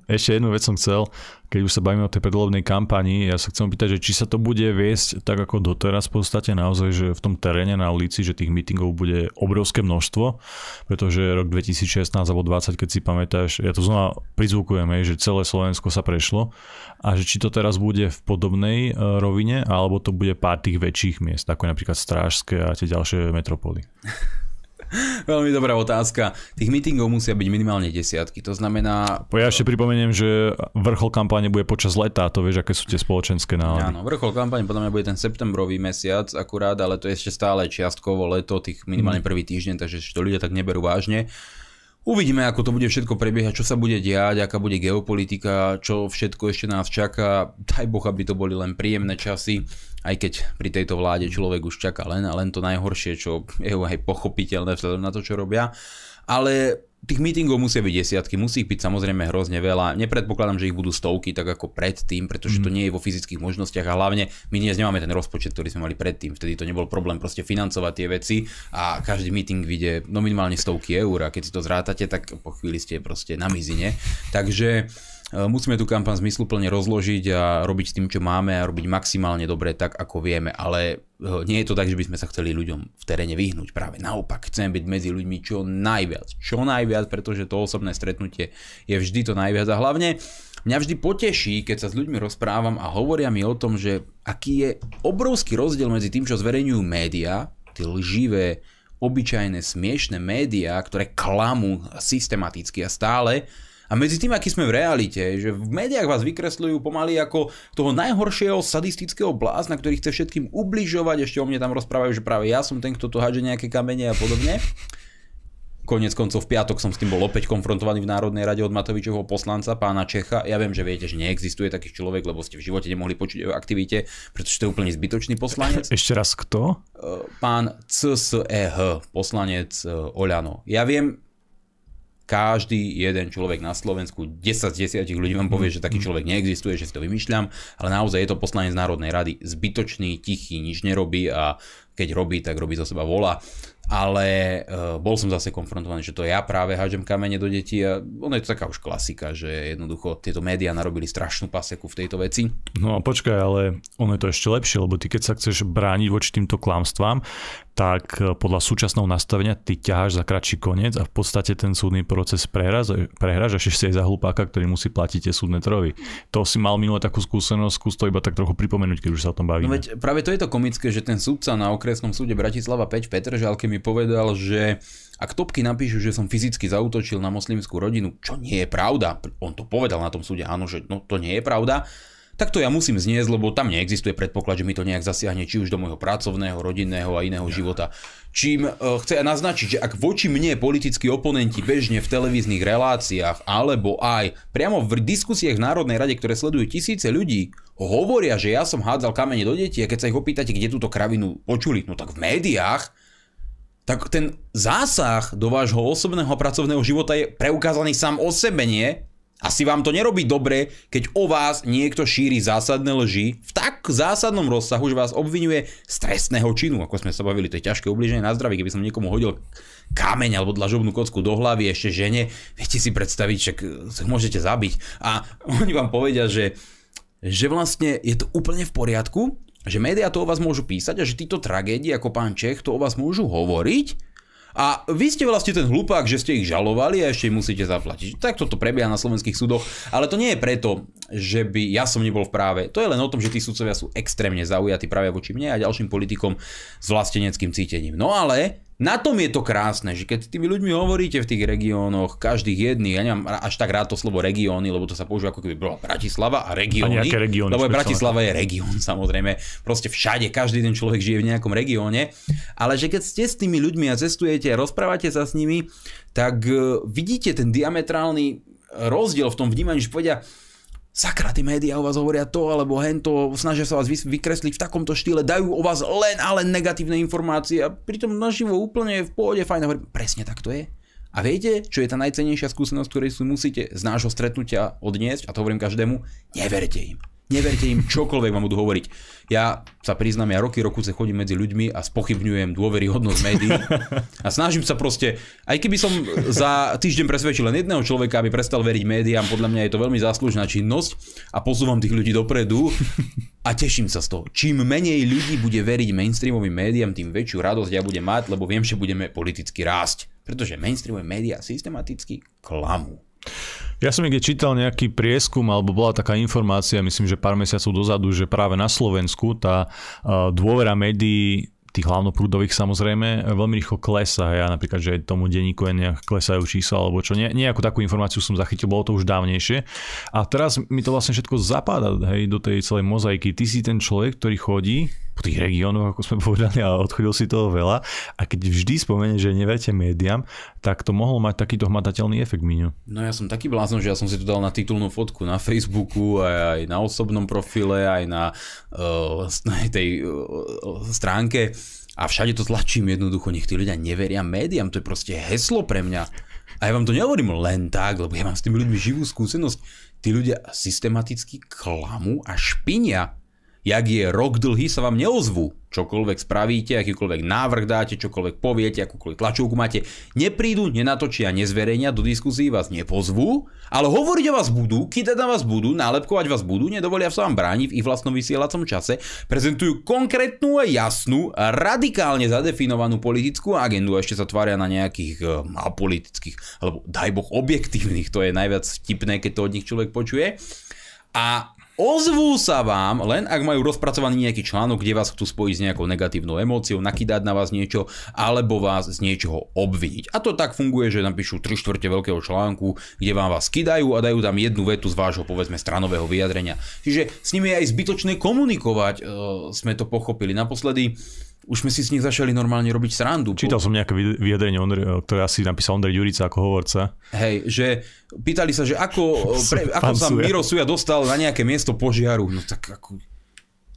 Ešte jednu vec som chcel keď už sa bavíme o tej predvolebnej kampani, ja sa chcem pýtať, že či sa to bude viesť tak ako doteraz v podstate naozaj, že v tom teréne na ulici, že tých mítingov bude obrovské množstvo, pretože rok 2016 alebo 20, keď si pamätáš, ja to znova prizvukujem, že celé Slovensko sa prešlo a že či to teraz bude v podobnej e, rovine, alebo to bude pár tých väčších miest, ako napríklad Strážske a tie ďalšie metropoly. <laughs> <laughs> Veľmi dobrá otázka. Tých meetingov musia byť minimálne desiatky. To znamená... Po ja ešte pripomeniem, že vrchol kampáne bude počas leta. To vieš, aké sú tie spoločenské nálady. Áno, vrchol kampáne podľa mňa bude ten septembrový mesiac akurát, ale to je ešte stále čiastkovo leto, tých minimálne mhm. prvý týždeň, takže to ľudia tak neberú vážne. Uvidíme, ako to bude všetko prebiehať, čo sa bude diať, aká bude geopolitika, čo všetko ešte nás čaká. Daj Boh, aby to boli len príjemné časy, aj keď pri tejto vláde človek už čaká len a len to najhoršie, čo je aj pochopiteľné vzhľadom na to, čo robia. Ale tých meetingov musia byť desiatky, musí ich byť samozrejme hrozne veľa. Nepredpokladám, že ich budú stovky, tak ako predtým, pretože to mhm. nie je vo fyzických možnostiach a hlavne my dnes nemáme ten rozpočet, ktorý sme mali predtým. Vtedy to nebol problém proste financovať tie veci a každý meeting vyjde no minimálne stovky eur a keď si to zrátate, tak po chvíli ste proste na mizine. Takže musíme tú kampaň zmysluplne rozložiť a robiť s tým, čo máme a robiť maximálne dobre tak, ako vieme, ale eh, nie je to tak, že by sme sa chceli ľuďom v teréne vyhnúť. Práve naopak, chceme byť medzi ľuďmi čo najviac. Čo najviac, pretože to osobné stretnutie je vždy to najviac a hlavne mňa vždy poteší, keď sa s ľuďmi rozprávam a hovoria mi o tom, že aký je obrovský rozdiel medzi tým, čo zverejňujú médiá, tie lživé, obyčajné, smiešné médiá, ktoré klamú systematicky a stále, a medzi tým, aký sme v realite, že v médiách vás vykresľujú pomaly ako toho najhoršieho sadistického blázna, ktorý chce všetkým ubližovať, ešte o mne tam rozprávajú, že práve ja som ten, kto to hádže nejaké kamene a podobne. Konec koncov v piatok som s tým bol opäť konfrontovaný v Národnej rade od Matovičovho poslanca, pána Čecha. Ja viem, že viete, že neexistuje taký človek, lebo ste v živote nemohli počuť o aktivite, pretože to je úplne zbytočný poslanec. <laughs> Ešte raz kto? Pán CSEH, poslanec e, Oľano. Ja viem, každý jeden človek na Slovensku, 10 z 10 ľudí vám povie, že taký mm. človek neexistuje, že si to vymýšľam, ale naozaj je to poslanec Národnej rady, zbytočný, tichý, nič nerobí a keď robí, tak robí za seba vola ale uh, bol som zase konfrontovaný, že to ja práve hážem kamene do detí a ono je to taká už klasika, že jednoducho tieto médiá narobili strašnú paseku v tejto veci. No a počkaj, ale ono je to ešte lepšie, lebo ty keď sa chceš brániť voči týmto klamstvám, tak e, podľa súčasného nastavenia ty ťaháš za kratší koniec a v podstate ten súdny proces prehráš, prehráš a ešte aj za hlupáka, ktorý musí platiť tie súdne trovy. To si mal minulé takú skúsenosť, skús to iba tak trochu pripomenúť, keď už sa o tom bavíme. No veď práve to je to komické, že ten súdca na okresnom súde Bratislava 5 v Petržalke mi povedal, že ak topky napíšu, že som fyzicky zautočil na moslimskú rodinu, čo nie je pravda, on to povedal na tom súde, áno, že no, to nie je pravda, tak to ja musím zniesť, lebo tam neexistuje predpoklad, že mi to nejak zasiahne či už do môjho pracovného, rodinného a iného ja. života. Čím uh, chce naznačiť, že ak voči mne politickí oponenti bežne v televíznych reláciách alebo aj priamo v diskusiách v Národnej rade, ktoré sledujú tisíce ľudí, hovoria, že ja som hádzal kamene do detí a keď sa ich opýtate, kde túto kravinu počuli, no tak v médiách, tak ten zásah do vášho osobného pracovného života je preukázaný sám o sebe, nie? Asi vám to nerobí dobre, keď o vás niekto šíri zásadné lži v tak zásadnom rozsahu, že vás obvinuje z trestného činu, ako sme sa bavili, to je ťažké ubliženie na zdraví, keby som niekomu hodil kameň alebo dlažobnú kocku do hlavy ešte žene, viete si predstaviť, že sa môžete zabiť. A <laughs> oni vám povedia, že, že vlastne je to úplne v poriadku, že médiá to o vás môžu písať a že títo tragédie ako pán Čech to o vás môžu hovoriť a vy ste vlastne ten hlupák, že ste ich žalovali a ešte musíte zaplatiť. Tak toto prebieha na slovenských súdoch, ale to nie je preto, že by ja som nebol v práve. To je len o tom, že tí sudcovia sú extrémne zaujatí práve voči mne a ďalším politikom s vlasteneckým cítením. No ale na tom je to krásne, že keď s tými ľuďmi hovoríte v tých regiónoch, každých jedných, ja nemám až tak rád to slovo regióny, lebo to sa používa ako keby bola Bratislava a regióny. A regióny lebo Bratislava je región <laughs> samozrejme. Proste všade, každý ten človek žije v nejakom regióne. Ale že keď ste s tými ľuďmi a cestujete a rozprávate sa s nimi, tak e, vidíte ten diametrálny rozdiel v tom vnímaní, že povedia, sakra, tí médiá o vás hovoria to alebo hento, snažia sa vás vykresliť v takomto štýle, dajú o vás len a len negatívne informácie a pritom naživo úplne v pôde fajn. Hovorím, presne tak to je. A viete, čo je tá najcenejšia skúsenosť, ktorej si musíte z nášho stretnutia odniesť, a to hovorím každému, neverte im. Neverte im, čokoľvek vám budú hovoriť. Ja sa priznám, ja roky, roku sa chodím medzi ľuďmi a spochybňujem dôveryhodnosť médií a snažím sa proste, aj keby som za týždeň presvedčil len jedného človeka, aby prestal veriť médiám, podľa mňa je to veľmi záslužná činnosť a posúvam tých ľudí dopredu a teším sa z toho. Čím menej ľudí bude veriť mainstreamovým médiám, tým väčšiu radosť ja budem mať, lebo viem, že budeme politicky rásť. Pretože mainstreamové médiá systematicky klamú. Ja som niekde čítal nejaký prieskum, alebo bola taká informácia, myslím, že pár mesiacov dozadu, že práve na Slovensku tá dôvera médií tých hlavnoprúdových samozrejme veľmi rýchlo klesa. Ja napríklad, že tomu denníku nejak klesajú čísla alebo čo. Nie, nejakú takú informáciu som zachytil, bolo to už dávnejšie. A teraz mi to vlastne všetko zapadá hej, do tej celej mozaiky. Ty si ten človek, ktorý chodí po tých regiónoch, ako sme <laughs> povedali, a odchodil si toho veľa. A keď vždy spomenie, že neverte médiám, tak to mohol mať takýto hmatateľný efekt, Miňo. No ja som taký blázon, že ja som si to dal na titulnú fotku na Facebooku, aj, aj na osobnom profile, aj na, uh, tej uh, stránke. A všade to tlačím jednoducho, nech tí ľudia neveria médiám, to je proste heslo pre mňa. A ja vám to nehovorím len tak, lebo ja mám s tými ľuďmi živú skúsenosť. Tí ľudia systematicky klamú a špinia jak je rok dlhý, sa vám neozvú. Čokoľvek spravíte, akýkoľvek návrh dáte, čokoľvek poviete, akúkoľvek tlačovku máte, neprídu, nenatočia, nezverejnia, do diskuzí vás nepozvú, ale hovoriť o vás budú, kýdať na vás budú, nálepkovať vás budú, nedovolia sa vám brániť v ich vlastnom vysielacom čase, prezentujú konkrétnu a jasnú, radikálne zadefinovanú politickú agendu a ešte sa tvária na nejakých uh, apolitických, alebo daj boh objektívnych, to je najviac vtipné, keď to od nich človek počuje. A Ozvú sa vám, len ak majú rozpracovaný nejaký článok, kde vás chcú spojiť s nejakou negatívnou emóciou, nakydať na vás niečo, alebo vás z niečoho obviniť. A to tak funguje, že napíšu 3 štvrte veľkého článku, kde vám vás kydajú a dajú tam jednu vetu z vášho povedzme stranového vyjadrenia. Čiže s nimi je aj zbytočné komunikovať, e, sme to pochopili. Naposledy už sme si s nich začali normálne robiť srandu. Čítal som nejaké vyjadrenie, ktoré asi napísal Ondrej Ďurica ako hovorca. Hej, že pýtali sa, že ako, <laughs> pre, ako sa Miro Suja dostal na nejaké miesto požiaru. No tak ako,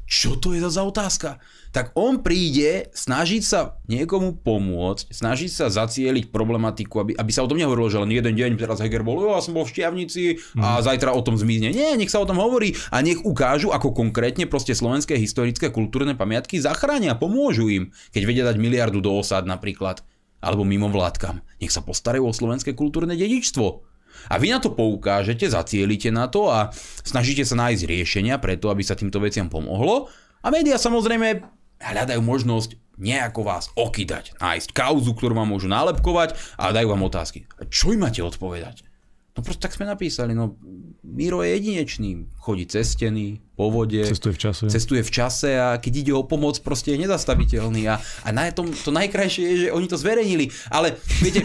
čo to je za otázka? Tak on príde snažiť sa niekomu pomôcť, snažiť sa zacieliť problematiku, aby, aby sa o tom nehovorilo, že len jeden deň teraz Heger bol, jo, ja som bol v Šťavnici a mm. zajtra o tom zmizne. Nie, nech sa o tom hovorí a nech ukážu, ako konkrétne proste slovenské historické kultúrne pamiatky zachránia, pomôžu im, keď vedia dať miliardu do osad napríklad, alebo mimo vládkam. Nech sa postarajú o slovenské kultúrne dedičstvo. A vy na to poukážete, zacielite na to a snažíte sa nájsť riešenia preto, aby sa týmto veciam pomohlo. A médiá samozrejme hľadajú možnosť nejako vás okydať, nájsť kauzu, ktorú vám môžu nálepkovať a dajú vám otázky. A čo im máte odpovedať? No proste tak sme napísali, no Miro je jedinečný, chodí cez steny, po vode, cestuje v čase, cestuje v čase a keď ide o pomoc, proste je nezastaviteľný a, a na tom, to najkrajšie je, že oni to zverejnili, ale viete,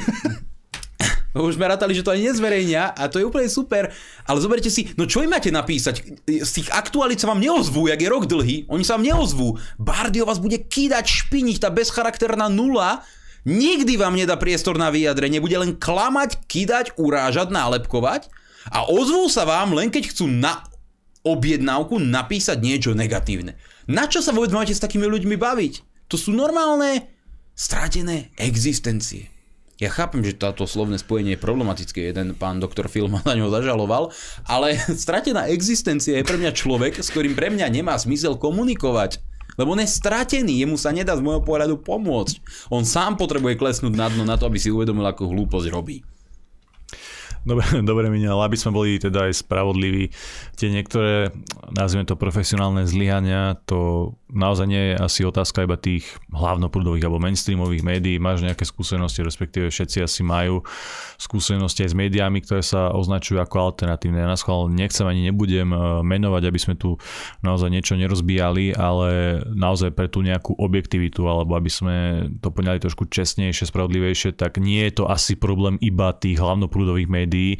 už sme rátali, že to ani nezverejnia a to je úplne super. Ale zoberte si, no čo im máte napísať? Z tých aktuálít sa vám neozvú, jak je rok dlhý. Oni sa vám neozvú. Bardio vás bude kýdať, špiniť, tá bezcharakterná nula. Nikdy vám nedá priestor na vyjadrenie. Bude len klamať, kýdať, urážať, nálepkovať. A ozvú sa vám len keď chcú na objednávku napísať niečo negatívne. Na čo sa vôbec máte s takými ľuďmi baviť? To sú normálne stratené existencie. Ja chápem, že táto slovné spojenie je problematické, jeden pán doktor Film na ňo zažaloval, ale <laughs> stratená existencia je pre mňa človek, s ktorým pre mňa nemá zmysel komunikovať. Lebo on je stratený, jemu sa nedá z môjho pohľadu pomôcť. On sám potrebuje klesnúť na dno na to, aby si uvedomil, ako hlúposť robí. Dobre, <laughs> dobre ale aby sme boli teda aj spravodliví, tie niektoré, nazvime to profesionálne zlyhania, to naozaj nie je asi otázka iba tých hlavnoprúdových alebo mainstreamových médií. Máš nejaké skúsenosti, respektíve všetci asi majú skúsenosti aj s médiami, ktoré sa označujú ako alternatívne. Ja na schvál nechcem ani nebudem e, menovať, aby sme tu naozaj niečo nerozbíjali, ale naozaj pre tú nejakú objektivitu alebo aby sme to poňali trošku čestnejšie, spravodlivejšie, tak nie je to asi problém iba tých hlavnoprúdových médií,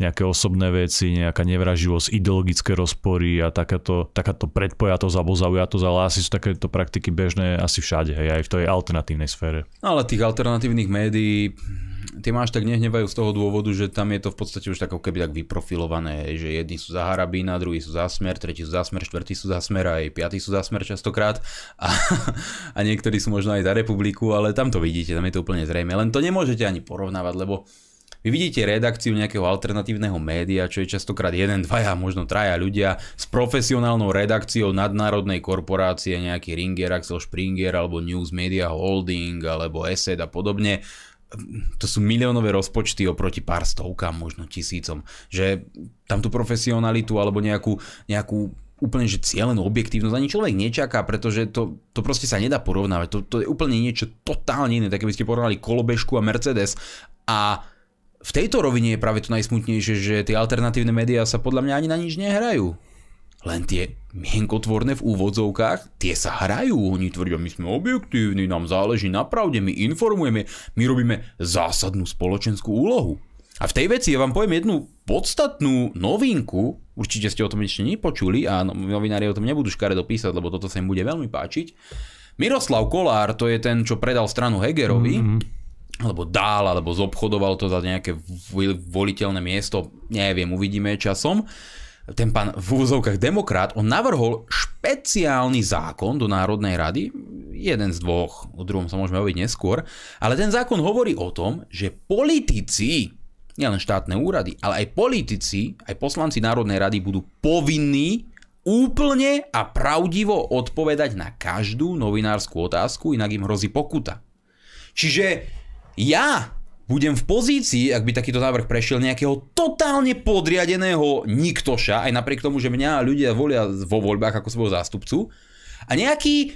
nejaké osobné veci, nejaká nevraživosť, ideologické rozpory a takáto, takáto predpojatosť alebo zaujatosť, ale asi sú takéto praktiky bežné asi všade, hej, aj v tej alternatívnej sfére. Ale tých alternatívnych médií tie máš tak nehnevajú z toho dôvodu, že tam je to v podstate už tak ako keby tak vyprofilované, že jedni sú za Harabína, druhí sú za Smer, tretí sú za Smer, štvrtí sú za Smer, aj piatí sú za Smer častokrát a, a niektorí sú možno aj za Republiku, ale tam to vidíte, tam je to úplne zrejme. Len to nemôžete ani porovnávať, lebo vy vidíte redakciu nejakého alternatívneho média, čo je častokrát jeden, dvaja, možno traja ľudia s profesionálnou redakciou nadnárodnej korporácie, nejaký Ringer, Axel Springer, alebo News Media Holding, alebo ESET a podobne. To sú miliónové rozpočty oproti pár stovkám, možno tisícom. Že tam tú profesionalitu alebo nejakú, nejakú úplne že cieľenú objektívnosť ani človek nečaká, pretože to, to proste sa nedá porovnávať. To, to je úplne niečo totálne iné, tak keby ste porovnali kolobežku a Mercedes a v tejto rovine je práve to najsmutnejšie, že tie alternatívne médiá sa podľa mňa ani na nič nehrajú. Len tie mienkotvorné v úvodzovkách, tie sa hrajú. Oni tvrdia, my sme objektívni, nám záleží na pravde, my informujeme, my robíme zásadnú spoločenskú úlohu. A v tej veci ja vám poviem jednu podstatnú novinku, určite ste o tom ešte nepočuli a no, novinári o tom nebudú škaredo písať, lebo toto sa im bude veľmi páčiť. Miroslav Kolár, to je ten, čo predal stranu Hegerovi, mm-hmm alebo dál, alebo zobchodoval to za nejaké voliteľné miesto, neviem, uvidíme časom. Ten pán v úzovkách demokrat, on navrhol špeciálny zákon do Národnej rady, jeden z dvoch, o druhom sa môžeme obiť neskôr, ale ten zákon hovorí o tom, že politici, nielen štátne úrady, ale aj politici, aj poslanci Národnej rady budú povinní úplne a pravdivo odpovedať na každú novinárskú otázku, inak im hrozí pokuta. Čiže ja budem v pozícii, ak by takýto návrh prešiel, nejakého totálne podriadeného niktoša, aj napriek tomu, že mňa ľudia volia vo voľbách ako svojho zástupcu, a nejaký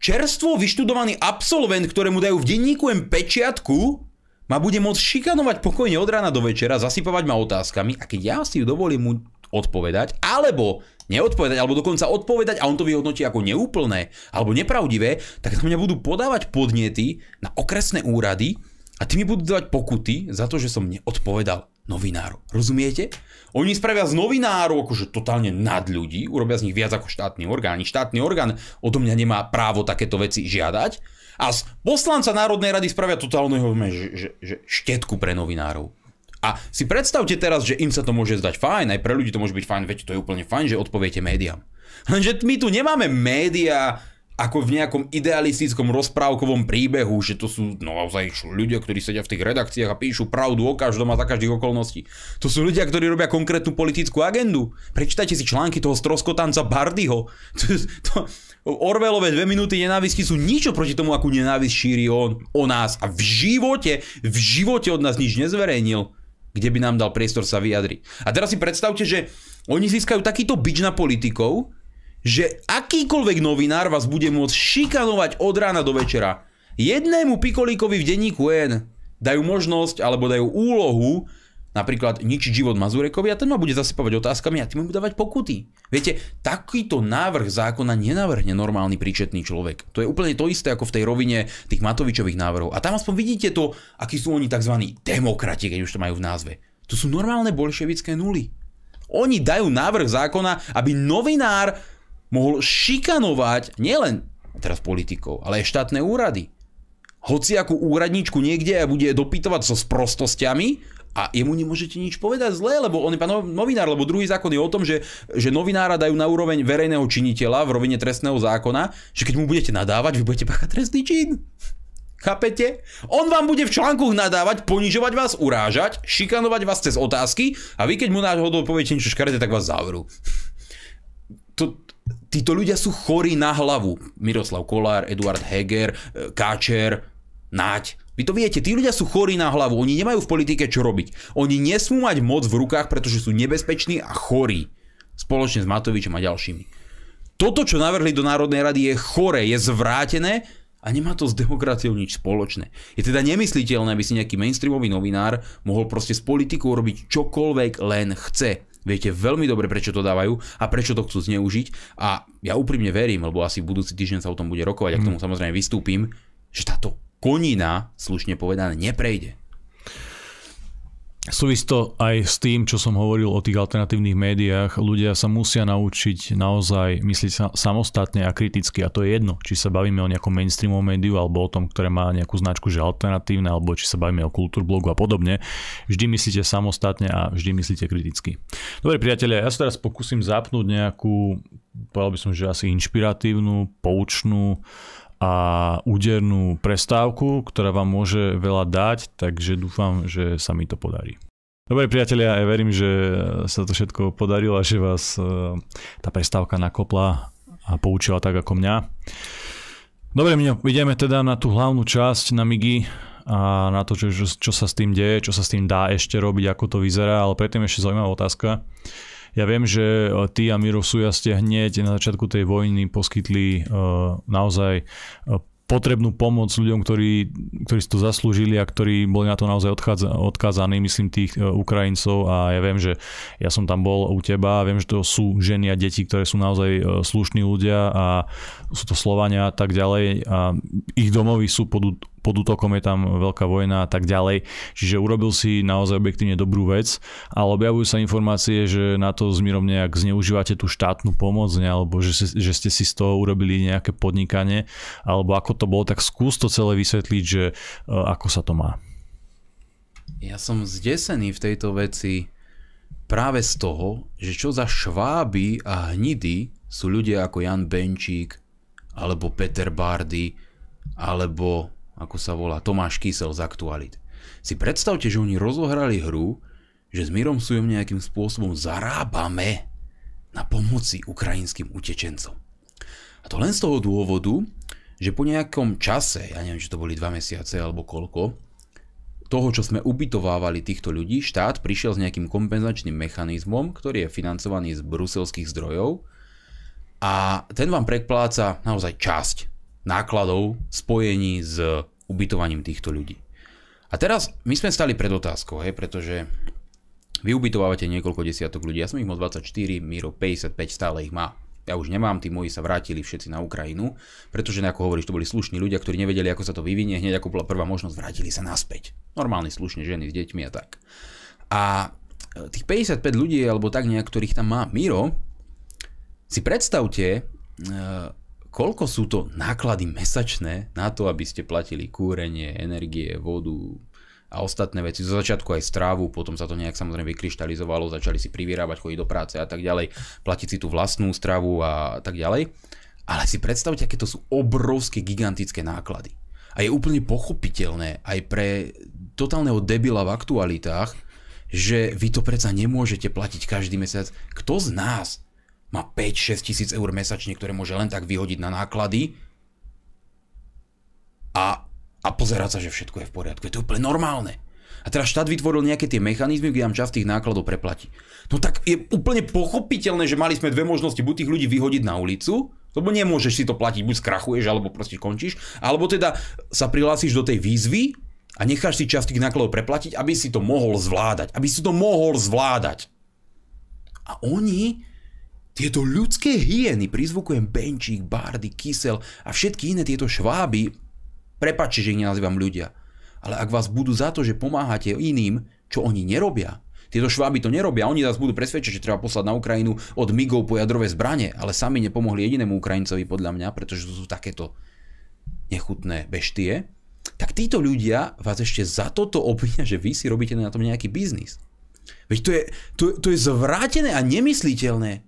čerstvo vyštudovaný absolvent, ktorému dajú v denníku M pečiatku, ma bude môcť šikanovať pokojne od rána do večera, zasypovať ma otázkami a keď ja si ju dovolím mu odpovedať, alebo neodpovedať, alebo dokonca odpovedať a on to vyhodnotí ako neúplné alebo nepravdivé, tak na mňa budú podávať podnety na okresné úrady, a ty mi budú dávať pokuty za to, že som neodpovedal novinárov. Rozumiete? Oni spravia z novinárov akože totálne nad ľudí, urobia z nich viac ako štátny orgán. Štátny orgán odo mňa nemá právo takéto veci žiadať. A z poslanca Národnej rady spravia totálneho že, že, že štetku pre novinárov. A si predstavte teraz, že im sa to môže zdať fajn, aj pre ľudí to môže byť fajn, veď to je úplne fajn, že odpoviete médiám. Lenže my tu nemáme médiá, ako v nejakom idealistickom rozprávkovom príbehu, že to sú no, naozaj ľudia, ktorí sedia v tých redakciách a píšu pravdu o každom a za každých okolností. To sú ľudia, ktorí robia konkrétnu politickú agendu. Prečítajte si články toho stroskotanca Bardyho. <laughs> To, to, Orwellové dve minúty nenávisti sú nič proti tomu, akú nenávisť šíri on o nás. A v živote, v živote od nás nič nezverejnil, kde by nám dal priestor sa vyjadriť. A teraz si predstavte, že oni získajú takýto bič na politikov, že akýkoľvek novinár vás bude môcť šikanovať od rána do večera. Jednému pikolíkovi v denníku N dajú možnosť alebo dajú úlohu napríklad ničiť život Mazurekovi a ten ma bude zasypávať otázkami a tým mu dávať pokuty. Viete, takýto návrh zákona nenavrhne normálny príčetný človek. To je úplne to isté ako v tej rovine tých Matovičových návrhov. A tam aspoň vidíte to, akí sú oni tzv. demokrati, keď už to majú v názve. To sú normálne bolševické nuly. Oni dajú návrh zákona, aby novinár mohol šikanovať nielen teraz politikov, ale aj štátne úrady. Hoci ako úradničku niekde a bude dopytovať so sprostostiami a jemu nemôžete nič povedať zlé, lebo on je pán novinár, lebo druhý zákon je o tom, že, že novinára dajú na úroveň verejného činiteľa v rovine trestného zákona, že keď mu budete nadávať, vy budete páchať trestný čin. Chápete? On vám bude v článkoch nadávať, ponižovať vás, urážať, šikanovať vás cez otázky a vy keď mu náhodou poviete niečo škaredé, tak vás zavrú. To, títo ľudia sú chorí na hlavu. Miroslav Kolár, Eduard Heger, e, Káčer, Naď. Vy to viete, tí ľudia sú chorí na hlavu, oni nemajú v politike čo robiť. Oni nesmú mať moc v rukách, pretože sú nebezpeční a chorí. Spoločne s Matovičom a ďalšími. Toto, čo navrhli do Národnej rady, je chore, je zvrátené a nemá to s demokraciou nič spoločné. Je teda nemysliteľné, aby si nejaký mainstreamový novinár mohol proste s politikou robiť čokoľvek len chce. Viete veľmi dobre, prečo to dávajú a prečo to chcú zneužiť. A ja úprimne verím, lebo asi budúci týždeň sa o tom bude rokovať a k tomu mhm. samozrejme vystúpim, že táto konina, slušne povedané, neprejde. Súvisí aj s tým, čo som hovoril o tých alternatívnych médiách. Ľudia sa musia naučiť naozaj myslieť sa, samostatne a kriticky. A to je jedno, či sa bavíme o nejakom mainstreamovom médiu alebo o tom, ktoré má nejakú značku, že alternatívne, alebo či sa bavíme o kultúrblogu a podobne. Vždy myslíte samostatne a vždy myslíte kriticky. Dobre priatelia, ja sa teraz pokúsim zapnúť nejakú, povedal by som, že asi inšpiratívnu, poučnú a údernú prestávku, ktorá vám môže veľa dať, takže dúfam, že sa mi to podarí. Dobre priatelia, ja verím, že sa to všetko podarilo a že vás e, tá prestávka nakopla a poučila tak ako mňa. Dobre, Mňo, ideme teda na tú hlavnú časť, na Migi a na to, čo, čo sa s tým deje, čo sa s tým dá ešte robiť, ako to vyzerá, ale predtým ešte zaujímavá otázka. Ja viem, že e, ty a Miro Suja ste hneď na začiatku tej vojny poskytli uh, naozaj uh, potrebnú pomoc ľuďom, ktorí, ktorí si to zaslúžili a ktorí boli na to naozaj odchádza, odkázaní, myslím tých Ukrajincov. A ja viem, že ja som tam bol u teba a viem, že to sú ženy a deti, ktoré sú naozaj slušní ľudia a sú to Slovania a tak ďalej a ich domovy sú pod pod útokom je tam veľká vojna a tak ďalej. Čiže urobil si naozaj objektívne dobrú vec, ale objavujú sa informácie, že na to s Mírom nejak zneužívate tú štátnu pomoc, ne? alebo že, že ste si z toho urobili nejaké podnikanie, alebo ako to bolo, tak skús to celé vysvetliť, že uh, ako sa to má. Ja som zdesený v tejto veci práve z toho, že čo za šváby a hnidy sú ľudia ako Jan Benčík, alebo Peter Bardy, alebo ako sa volá Tomáš Kysel z Aktualit. Si predstavte, že oni rozohrali hru, že s Mirom Sujom nejakým spôsobom zarábame na pomoci ukrajinským utečencom. A to len z toho dôvodu, že po nejakom čase, ja neviem, či to boli dva mesiace alebo koľko, toho, čo sme ubytovávali týchto ľudí, štát prišiel s nejakým kompenzačným mechanizmom, ktorý je financovaný z bruselských zdrojov a ten vám predpláca naozaj časť nákladov spojení s ubytovaním týchto ľudí. A teraz my sme stali pred otázkou, hej, pretože vy ubytovávate niekoľko desiatok ľudí, ja som ich mal 24, Miro 55, stále ich má. Ja už nemám, tí moji sa vrátili všetci na Ukrajinu, pretože ako hovoríš, to boli slušní ľudia, ktorí nevedeli, ako sa to vyvinie, hneď ako bola prvá možnosť, vrátili sa naspäť. Normálni slušní ženy s deťmi a tak. A e, tých 55 ľudí, alebo tak nejak, ktorých tam má Miro, si predstavte, e, koľko sú to náklady mesačné na to, aby ste platili kúrenie, energie, vodu a ostatné veci. Zo začiatku aj strávu, potom sa to nejak samozrejme vykryštalizovalo, začali si privyrábať, chodiť do práce a tak ďalej, platiť si tú vlastnú stravu a tak ďalej. Ale si predstavte, aké to sú obrovské, gigantické náklady. A je úplne pochopiteľné aj pre totálneho debila v aktualitách, že vy to predsa nemôžete platiť každý mesiac. Kto z nás má 5-6 tisíc eur mesačne, ktoré môže len tak vyhodiť na náklady a, a pozerať sa, že všetko je v poriadku. Je to úplne normálne. A teraz štát vytvoril nejaké tie mechanizmy, kde nám časť tých nákladov preplatí. No tak je úplne pochopiteľné, že mali sme dve možnosti, buď tých ľudí vyhodiť na ulicu, lebo nemôžeš si to platiť, buď skrachuješ, alebo proste končíš, alebo teda sa prihlásiš do tej výzvy a necháš si časť tých nákladov preplatiť, aby si to mohol zvládať. Aby si to mohol zvládať. A oni tieto ľudské hyeny, prizvukujem Benčík, Bardy, Kysel a všetky iné tieto šváby, prepačte, že ich nenazývam ľudia, ale ak vás budú za to, že pomáhate iným, čo oni nerobia, tieto šváby to nerobia, oni nás budú presvedčiť, že treba poslať na Ukrajinu od migov po jadrové zbranie, ale sami nepomohli jedinému Ukrajincovi podľa mňa, pretože to sú takéto nechutné beštie, tak títo ľudia vás ešte za toto obvinia, že vy si robíte na tom nejaký biznis. Veď to je, to, to je zvrátené a nemysliteľné.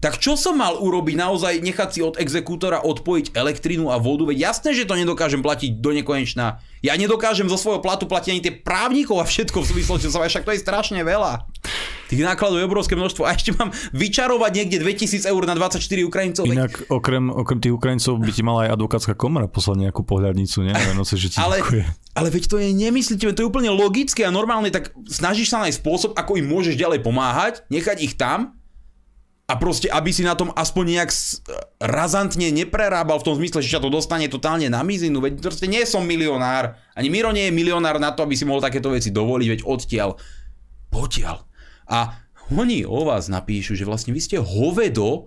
Tak čo som mal urobiť? Naozaj nechať si od exekútora odpojiť elektrínu a vodu? Veď jasné, že to nedokážem platiť do nekonečna. Ja nedokážem zo svojho platu platiť ani tie právnikov a všetko v súvislosti s však to je strašne veľa. Tých nákladov je obrovské množstvo a ešte mám vyčarovať niekde 2000 eur na 24 Ukrajincov. Inak okrem, okrem tých Ukrajincov by ti mala aj advokátska komora poslať nejakú pohľadnicu, nie? Noce, že ti ale, ale veď to je nemysliteľné, to je úplne logické a normálne, tak snažíš sa nájsť spôsob, ako im môžeš ďalej pomáhať, nechať ich tam a proste, aby si na tom aspoň nejak razantne neprerábal v tom zmysle, že ťa to dostane totálne na mizinu, veď proste nie som milionár, ani Miro nie je milionár na to, aby si mohol takéto veci dovoliť, veď odtiaľ, potiaľ. A oni o vás napíšu, že vlastne vy ste hovedo,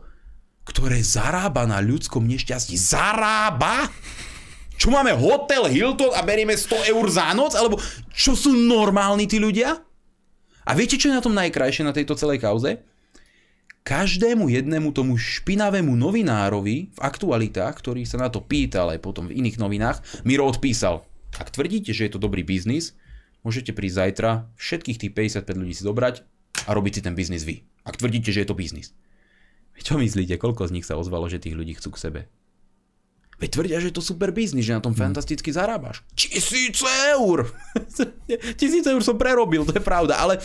ktoré zarába na ľudskom nešťastí. Zarába? Čo máme hotel Hilton a berieme 100 eur za noc? Alebo čo sú normálni tí ľudia? A viete, čo je na tom najkrajšie na tejto celej kauze? Každému jednému tomu špinavému novinárovi v aktualitách, ktorý sa na to pýtal aj potom v iných novinách, Miro odpísal, ak tvrdíte, že je to dobrý biznis, môžete prísť zajtra všetkých tých 55 ľudí si zobrať a robiť si ten biznis vy. Ak tvrdíte, že je to biznis. Čo myslíte, koľko z nich sa ozvalo, že tých ľudí chcú k sebe? Veď tvrdia, že je to super biznis, že na tom hmm. fantasticky zarábaš. Tisíce eur! <laughs> Tisíce eur som prerobil, to je pravda, ale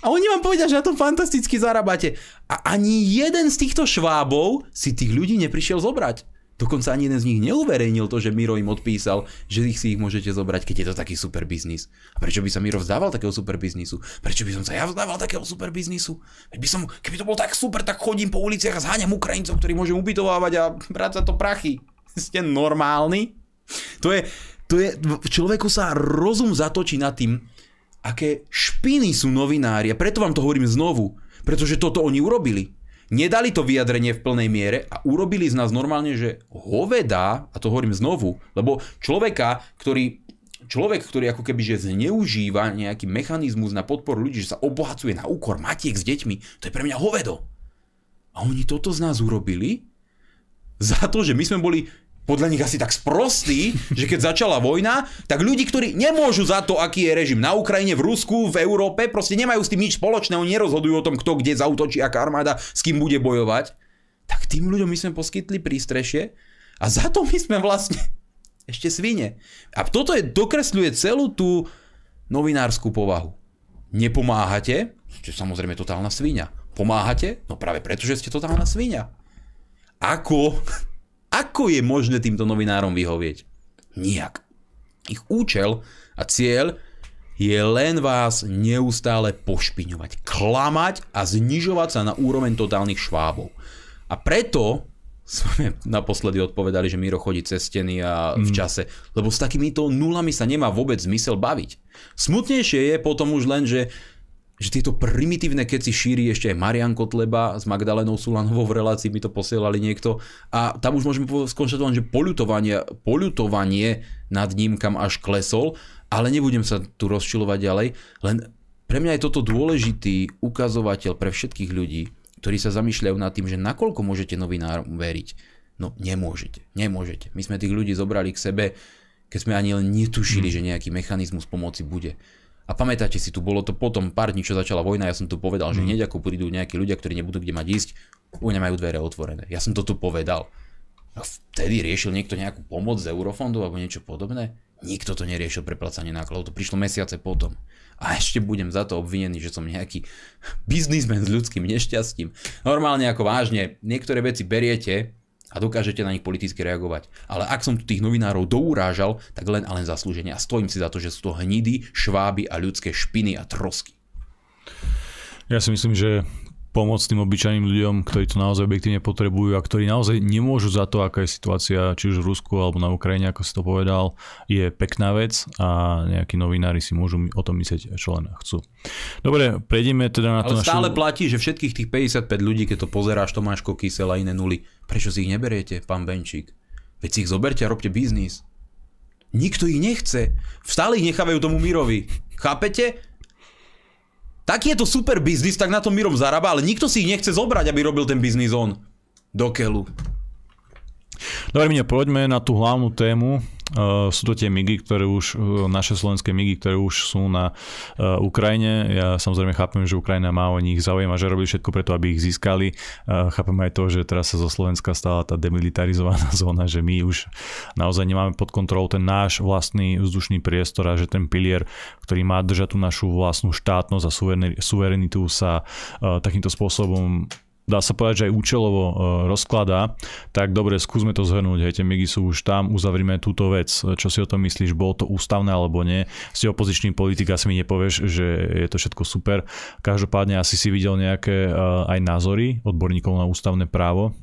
a oni vám povedia, že na tom fantasticky zarábate. A ani jeden z týchto švábov si tých ľudí neprišiel zobrať. Dokonca ani jeden z nich neuverejnil to, že Miro im odpísal, že ich si ich môžete zobrať, keď je to taký super biznis. A prečo by sa Miro vzdával takého super biznisu? Prečo by som sa ja vzdával takého super biznisu? By som, keby to bol tak super, tak chodím po uliciach a zháňam Ukrajincov, ktorí môžem ubytovávať a brať za to prachy. <laughs> Ste normálni? To je, to je, človeku sa rozum zatočí nad tým, aké špiny sú novinári. A preto vám to hovorím znovu. Pretože toto oni urobili. Nedali to vyjadrenie v plnej miere a urobili z nás normálne, že hoveda, a to hovorím znovu, lebo človeka, ktorý človek, ktorý ako keby že zneužíva nejaký mechanizmus na podporu ľudí, že sa obohacuje na úkor matiek s deťmi, to je pre mňa hovedo. A oni toto z nás urobili za to, že my sme boli podľa nich asi tak sprostý, že keď začala vojna, tak ľudí, ktorí nemôžu za to, aký je režim na Ukrajine, v Rusku, v Európe, proste nemajú s tým nič spoločné, oni nerozhodujú o tom, kto kde zautočí, aká armáda s kým bude bojovať, tak tým ľuďom my sme poskytli prístrešie a za to my sme vlastne <laughs> ešte svine. A toto je, dokresľuje celú tú novinárskú povahu. Nepomáhate, čo samozrejme totálna svinia. Pomáhate? No práve preto, že ste totálna svinia. Ako ako je možné týmto novinárom vyhovieť? Nijak. Ich účel a cieľ je len vás neustále pošpiňovať, klamať a znižovať sa na úroveň totálnych švábov. A preto sme <laughs> naposledy odpovedali, že Miro chodí cez steny a v mm. čase, lebo s takýmito nulami sa nemá vôbec zmysel baviť. Smutnejšie je potom už len, že že tieto primitívne keci šíri ešte aj Marian Kotleba s Magdalenou Sulanovou v relácii, mi to posielali niekto a tam už môžeme skonštatovať, že polutovanie, polutovanie nad ním kam až klesol, ale nebudem sa tu rozčilovať ďalej, len pre mňa je toto dôležitý ukazovateľ pre všetkých ľudí, ktorí sa zamýšľajú nad tým, že nakoľko môžete novinárom veriť. No nemôžete, nemôžete. My sme tých ľudí zobrali k sebe, keď sme ani len netušili, hmm. že nejaký mechanizmus pomoci bude. A pamätáte si, tu bolo to potom pár dní, čo začala vojna, ja som tu povedal, že mm. hneď ako prídu nejakí ľudia, ktorí nebudú kde mať ísť, oni majú dvere otvorené. Ja som to tu povedal. A vtedy riešil niekto nejakú pomoc z eurofondov alebo niečo podobné? Nikto to neriešil preplacanie nákladov, to prišlo mesiace potom. A ešte budem za to obvinený, že som nejaký biznismen s ľudským nešťastím. Normálne ako vážne, niektoré veci beriete a dokážete na nich politicky reagovať. Ale ak som tu tých novinárov dourážal, tak len a len zaslúženie. A stojím si za to, že sú to hnidy, šváby a ľudské špiny a trosky. Ja si myslím, že pomôcť tým obyčajným ľuďom, ktorí to naozaj objektívne potrebujú a ktorí naozaj nemôžu za to, aká je situácia, či už v Rusku alebo na Ukrajine, ako si to povedal, je pekná vec a nejakí novinári si môžu o tom myslieť, čo len chcú. Dobre, prejdeme teda na to Ale stále našu... platí, že všetkých tých 55 ľudí, keď to pozeráš, Tomáško Kysel a iné nuly, prečo si ich neberiete, pán Benčík? Veď si ich zoberte a robte biznis. Nikto ich nechce. Stále ich nechávajú tomu Mirovi. Chápete? Taký je to super biznis, tak na tom Mirom zarába, ale nikto si ich nechce zobrať, aby robil ten biznis on. Do keľu. Dobre, Miňo, poďme na tú hlavnú tému. Uh, sú to tie MIGy, ktoré už, uh, naše slovenské MIGy, ktoré už sú na uh, Ukrajine. Ja samozrejme chápem, že Ukrajina má o nich záujem a že robí všetko preto, aby ich získali. Uh, chápem aj to, že teraz sa zo Slovenska stala tá demilitarizovaná <laughs> zóna, že my už naozaj nemáme pod kontrolou ten náš vlastný vzdušný priestor a že ten pilier, ktorý má držať tú našu vlastnú štátnosť a suverenitu sa takýmto spôsobom dá sa povedať, že aj účelovo uh, rozkladá, tak dobre, skúsme to zhrnúť. Hej, tie migy sú už tam, uzavrime túto vec. Čo si o tom myslíš, bolo to ústavné alebo nie? Si opozičný politik, asi mi nepovieš, že je to všetko super. Každopádne asi si videl nejaké uh, aj názory odborníkov na ústavné právo.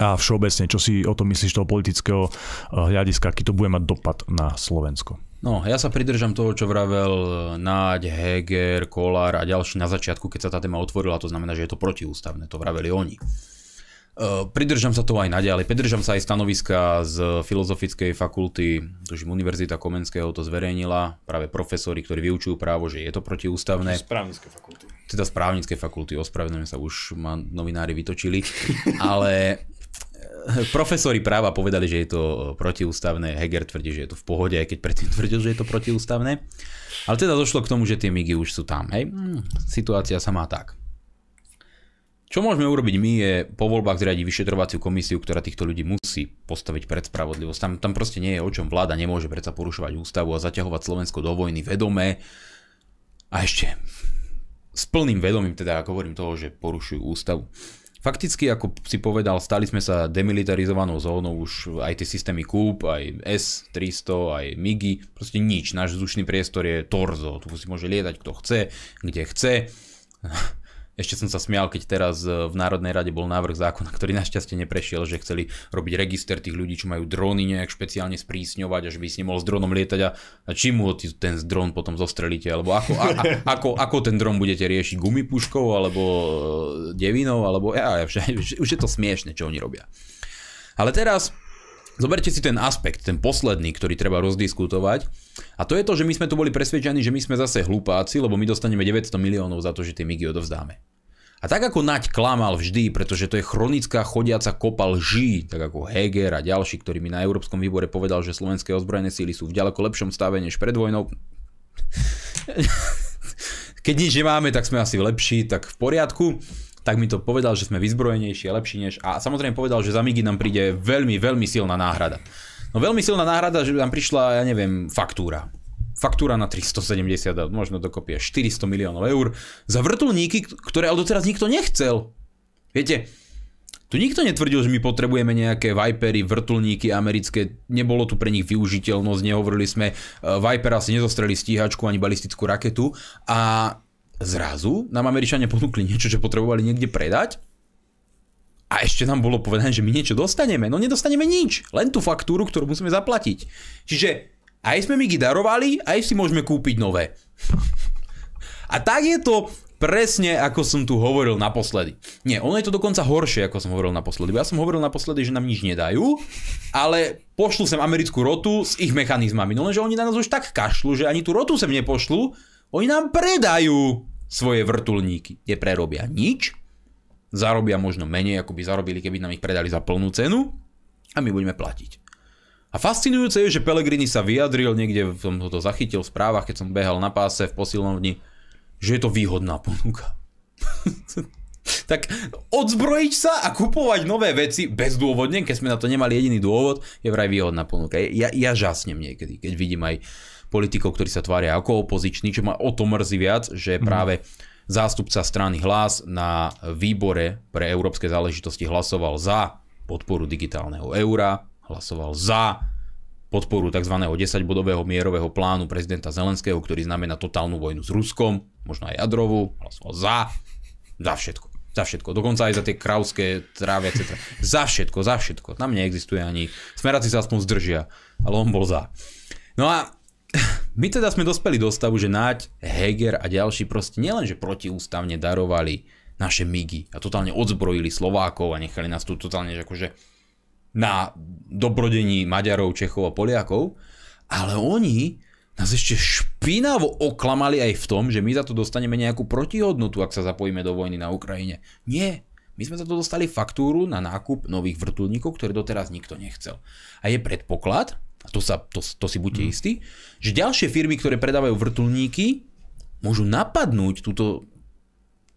A všeobecne, čo si o tom myslíš toho politického hľadiska, aký to bude mať dopad na Slovensko? No, ja sa pridržam toho, čo vravel Náď, Heger, Kolár a ďalší na začiatku, keď sa tá téma otvorila, to znamená, že je to protiústavné, to vraveli oni. Uh, pridržam sa toho aj naďalej. Pridržam sa aj stanoviska z Filozofickej fakulty, tužím Univerzita Komenského to zverejnila, práve profesori, ktorí vyučujú právo, že je to protiústavné. Z právnickej fakulty. Teda z právnickej fakulty, ospravedlňujem sa, už ma novinári vytočili, <laughs> ale <laughs> profesori práva povedali, že je to protiústavné, Heger tvrdí, že je to v pohode, aj keď predtým <laughs> tvrdil, že je to protiústavné. Ale teda došlo k tomu, že tie migy už sú tam. Hej? Hmm, situácia sa má tak. Čo môžeme urobiť my je po voľbách zriadiť vyšetrovaciu komisiu, ktorá týchto ľudí musí postaviť pred spravodlivosť. Tam, tam proste nie je o čom vláda nemôže predsa porušovať ústavu a zaťahovať Slovensko do vojny vedomé. A ešte s plným vedomím, teda ako hovorím toho, že porušujú ústavu. Fakticky, ako si povedal, stali sme sa demilitarizovanou zónou, už aj tie systémy KUB, aj S-300, aj MIGI, proste nič. Náš vzdušný priestor je torzo, tu si môže lietať kto chce, kde chce. Ešte som sa smial, keď teraz e, v Národnej rade bol návrh zákona, ktorý našťastie neprešiel, že chceli robiť register tých ľudí, čo majú dróny nejak špeciálne sprísňovať a že by si nemohol s dronom lietať a, a či mu ten dron potom zostrelíte, alebo ako, a, a, ako, ako ten dron budete riešiť gumipuškou, alebo e, devinou, alebo ja, ja, <laughs> už je to smiešne, čo oni robia. Ale teraz Zoberte si ten aspekt, ten posledný, ktorý treba rozdiskutovať. A to je to, že my sme tu boli presvedčení, že my sme zase hlupáci, lebo my dostaneme 900 miliónov za to, že tie migy odovzdáme. A tak ako Naď klamal vždy, pretože to je chronická chodiaca kopa lží, tak ako Heger a ďalší, ktorý mi na Európskom výbore povedal, že slovenské ozbrojené síly sú v ďaleko lepšom stave než pred vojnou. <laughs> Keď nič nemáme, tak sme asi lepší, tak v poriadku tak mi to povedal, že sme vyzbrojenejší lepší než... A samozrejme povedal, že za Migy nám príde veľmi, veľmi silná náhrada. No veľmi silná náhrada, že nám prišla, ja neviem, faktúra. Faktúra na 370, možno dokopy 400 miliónov eur za vrtulníky, ktoré ale doteraz nikto nechcel. Viete, tu nikto netvrdil, že my potrebujeme nejaké Vipery, vrtulníky americké, nebolo tu pre nich využiteľnosť, nehovorili sme, uh, Viper asi nezostreli stíhačku ani balistickú raketu a zrazu nám Američania ponúkli niečo, čo potrebovali niekde predať a ešte nám bolo povedané, že my niečo dostaneme. No nedostaneme nič, len tú faktúru, ktorú musíme zaplatiť. Čiže aj sme Migy darovali, aj si môžeme kúpiť nové. <laughs> A tak je to presne ako som tu hovoril naposledy. Nie, ono je to dokonca horšie, ako som hovoril naposledy. Ja som hovoril naposledy, že nám nič nedajú, ale pošlu sem americkú rotu s ich mechanizmami. No lenže oni na nás už tak kašľú, že ani tú rotu sem nepošlu, oni nám predajú svoje vrtulníky. Neprerobia nič, zarobia možno menej, ako by zarobili, keby nám ich predali za plnú cenu a my budeme platiť. A fascinujúce je, že Pellegrini sa vyjadril niekde, som to zachytil v správach, keď som behal na páse v posilnovni, že je to výhodná ponuka. <laughs> tak odzbrojiť sa a kupovať nové veci bezdôvodne, keď sme na to nemali jediný dôvod, je vraj výhodná ponuka. Ja, ja žasnem niekedy, keď vidím aj politikov, ktorí sa tvária ako opoziční, čo ma o to mrzí viac, že mhm. práve zástupca strany Hlas na výbore pre európske záležitosti hlasoval za podporu digitálneho eura, hlasoval za podporu tzv. 10-bodového mierového plánu prezidenta Zelenského, ktorý znamená totálnu vojnu s Ruskom, možno aj jadrovú, hlasoval za, za všetko. Za všetko. Dokonca aj za tie krauské tráviace. Za všetko, za všetko. Tam neexistuje ani... Smeráci sa aspoň zdržia, ale on bol za. No a <laughs> my teda sme dospeli do stavu, že Naď, Heger a ďalší proste nielenže protiústavne darovali naše migy a totálne odzbrojili Slovákov a nechali nás tu totálne že akože na dobrodení Maďarov, Čechov a Poliakov, ale oni nás ešte špinavo oklamali aj v tom, že my za to dostaneme nejakú protihodnotu, ak sa zapojíme do vojny na Ukrajine. Nie, my sme za to dostali faktúru na nákup nových vrtulníkov, ktoré doteraz nikto nechcel. A je predpoklad, a to, sa, to, to si buďte mm. istí, že ďalšie firmy, ktoré predávajú vrtulníky, môžu napadnúť túto,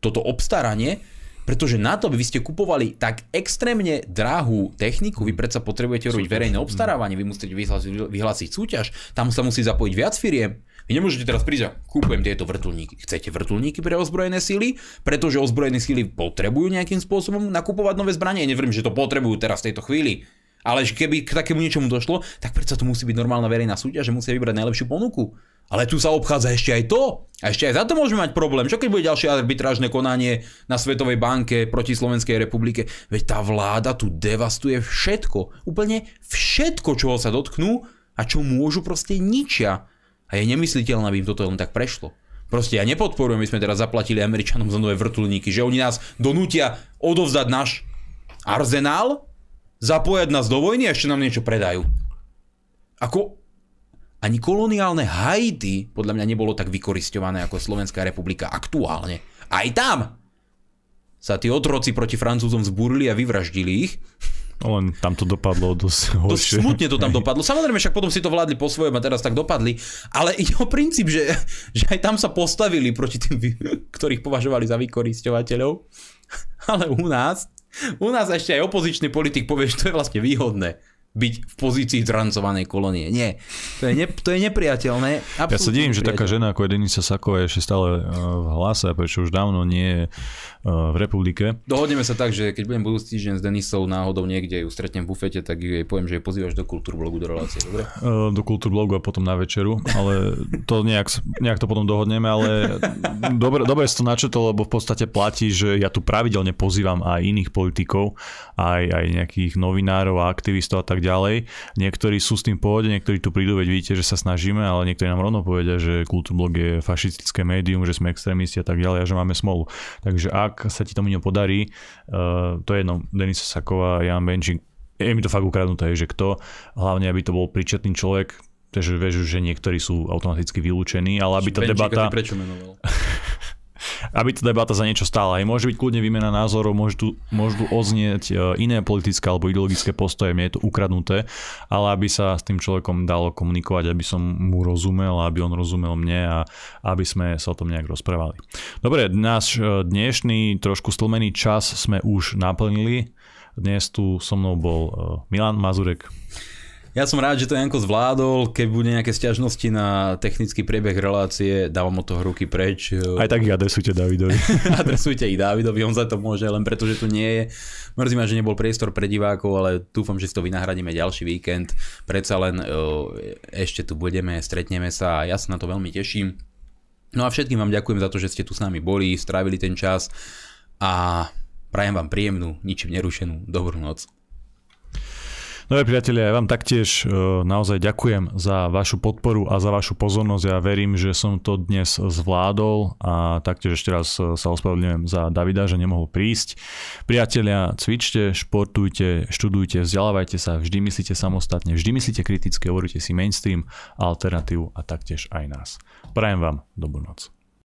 toto obstaranie, pretože na to, aby vy ste kupovali tak extrémne drahú techniku, vy predsa potrebujete robiť verejné obstarávanie, vy musíte vyhlásiť, vyhlásiť súťaž, tam sa musí zapojiť viac firiem. Vy nemôžete teraz prísť a kúpujem tieto vrtulníky. Chcete vrtulníky pre ozbrojené síly? Pretože ozbrojené síly potrebujú nejakým spôsobom nakupovať nové zbranie. Neviem, že to potrebujú teraz v tejto chvíli. Ale keby k takému niečomu došlo, tak predsa to musí byť normálna verejná súťaž, že musia vybrať najlepšiu ponuku. Ale tu sa obchádza ešte aj to. A ešte aj za to môžeme mať problém. Čo keď bude ďalšie arbitrážne konanie na Svetovej banke proti Slovenskej republike? Veď tá vláda tu devastuje všetko. Úplne všetko, čoho sa dotknú a čo môžu proste ničia. A je nemysliteľné, aby im toto len tak prešlo. Proste ja nepodporujem, my sme teraz zaplatili Američanom za nové vrtulníky, že oni nás donútia odovzdať náš arzenál, zapojať nás do vojny a ešte nám niečo predajú. Ako ani koloniálne Haiti podľa mňa nebolo tak vykoristované ako Slovenská republika aktuálne. Aj tam sa tí otroci proti Francúzom zbúrili a vyvraždili ich. Len tam to dopadlo dosť horšie. Dosť smutne to tam <laughs> dopadlo. Samozrejme, však potom si to vládli po svojom a teraz tak dopadli. Ale ide o princíp, že, že aj tam sa postavili proti tým, ktorých považovali za vykoristovateľov. Ale u nás, u nás ešte aj opozičný politik povie, že to je vlastne výhodné byť v pozícii zrancovanej kolónie. Nie, to je, ne, to je nepriateľné. Ja sa divím, že taká žena ako Denisa Saková je ešte stále e, v hlase, prečo už dávno nie je e, v republike. Dohodneme sa tak, že keď budem budúci týždeň s Denisou náhodou niekde ju stretnem v bufete, tak jej poviem, že jej pozývaš do kultúrblogu do relácie, dobre? E, do kultúrblogu a potom na večeru, ale to nejak, nejak to potom dohodneme, ale dobre, dobre si to načetol, lebo v podstate platí, že ja tu pravidelne pozývam aj iných politikov, aj, aj nejakých novinárov a aktivistov a tak tak ďalej. Niektorí sú s tým pohode, niektorí tu prídu, veď vidíte, že sa snažíme, ale niektorí nám rovno povedia, že Kultúrblog je fašistické médium, že sme extrémisti a tak ďalej a že máme smolu. Takže ak sa ti to mi podarí, uh, to je jedno, Denisa Saková, Jan Benčík, je mi to fakt ukradnuté, že kto, hlavne aby to bol príčetný človek, takže vieš, že niektorí sú automaticky vylúčení, ale aby tá debata... prečo menoval? <laughs> aby tá debata za niečo stála. Aj môže byť kľudne výmena názorov, môžu tu, môžu oznieť e, iné politické alebo ideologické postoje, mne je to ukradnuté, ale aby sa s tým človekom dalo komunikovať, aby som mu rozumel, aby on rozumel mne a aby sme sa o tom nejak rozprávali. Dobre, náš e, dnešný trošku stlmený čas sme už naplnili. Dnes tu so mnou bol e, Milan Mazurek. Ja som rád, že to Janko zvládol. Keď bude nejaké stiažnosti na technický priebeh relácie, dávam od toho ruky preč. Aj tak ich adresujte Davidovi. <laughs> adresujte ich Davidovi, on za to môže, len preto, že tu nie je. Mrzí ma, že nebol priestor pre divákov, ale dúfam, že si to vynahradíme ďalší víkend. Predsa len ešte tu budeme, stretneme sa a ja sa na to veľmi teším. No a všetkým vám ďakujem za to, že ste tu s nami boli, strávili ten čas a prajem vám príjemnú, ničím nerušenú dobrú noc. Dobre priatelia, ja vám taktiež e, naozaj ďakujem za vašu podporu a za vašu pozornosť. Ja verím, že som to dnes zvládol a taktiež ešte raz e, sa ospravedlňujem za Davida, že nemohol prísť. Priatelia, cvičte, športujte, študujte, vzdelávajte sa, vždy myslíte samostatne, vždy myslíte kriticky, hovoríte si mainstream, alternatívu a taktiež aj nás. Prajem vám dobrú noc.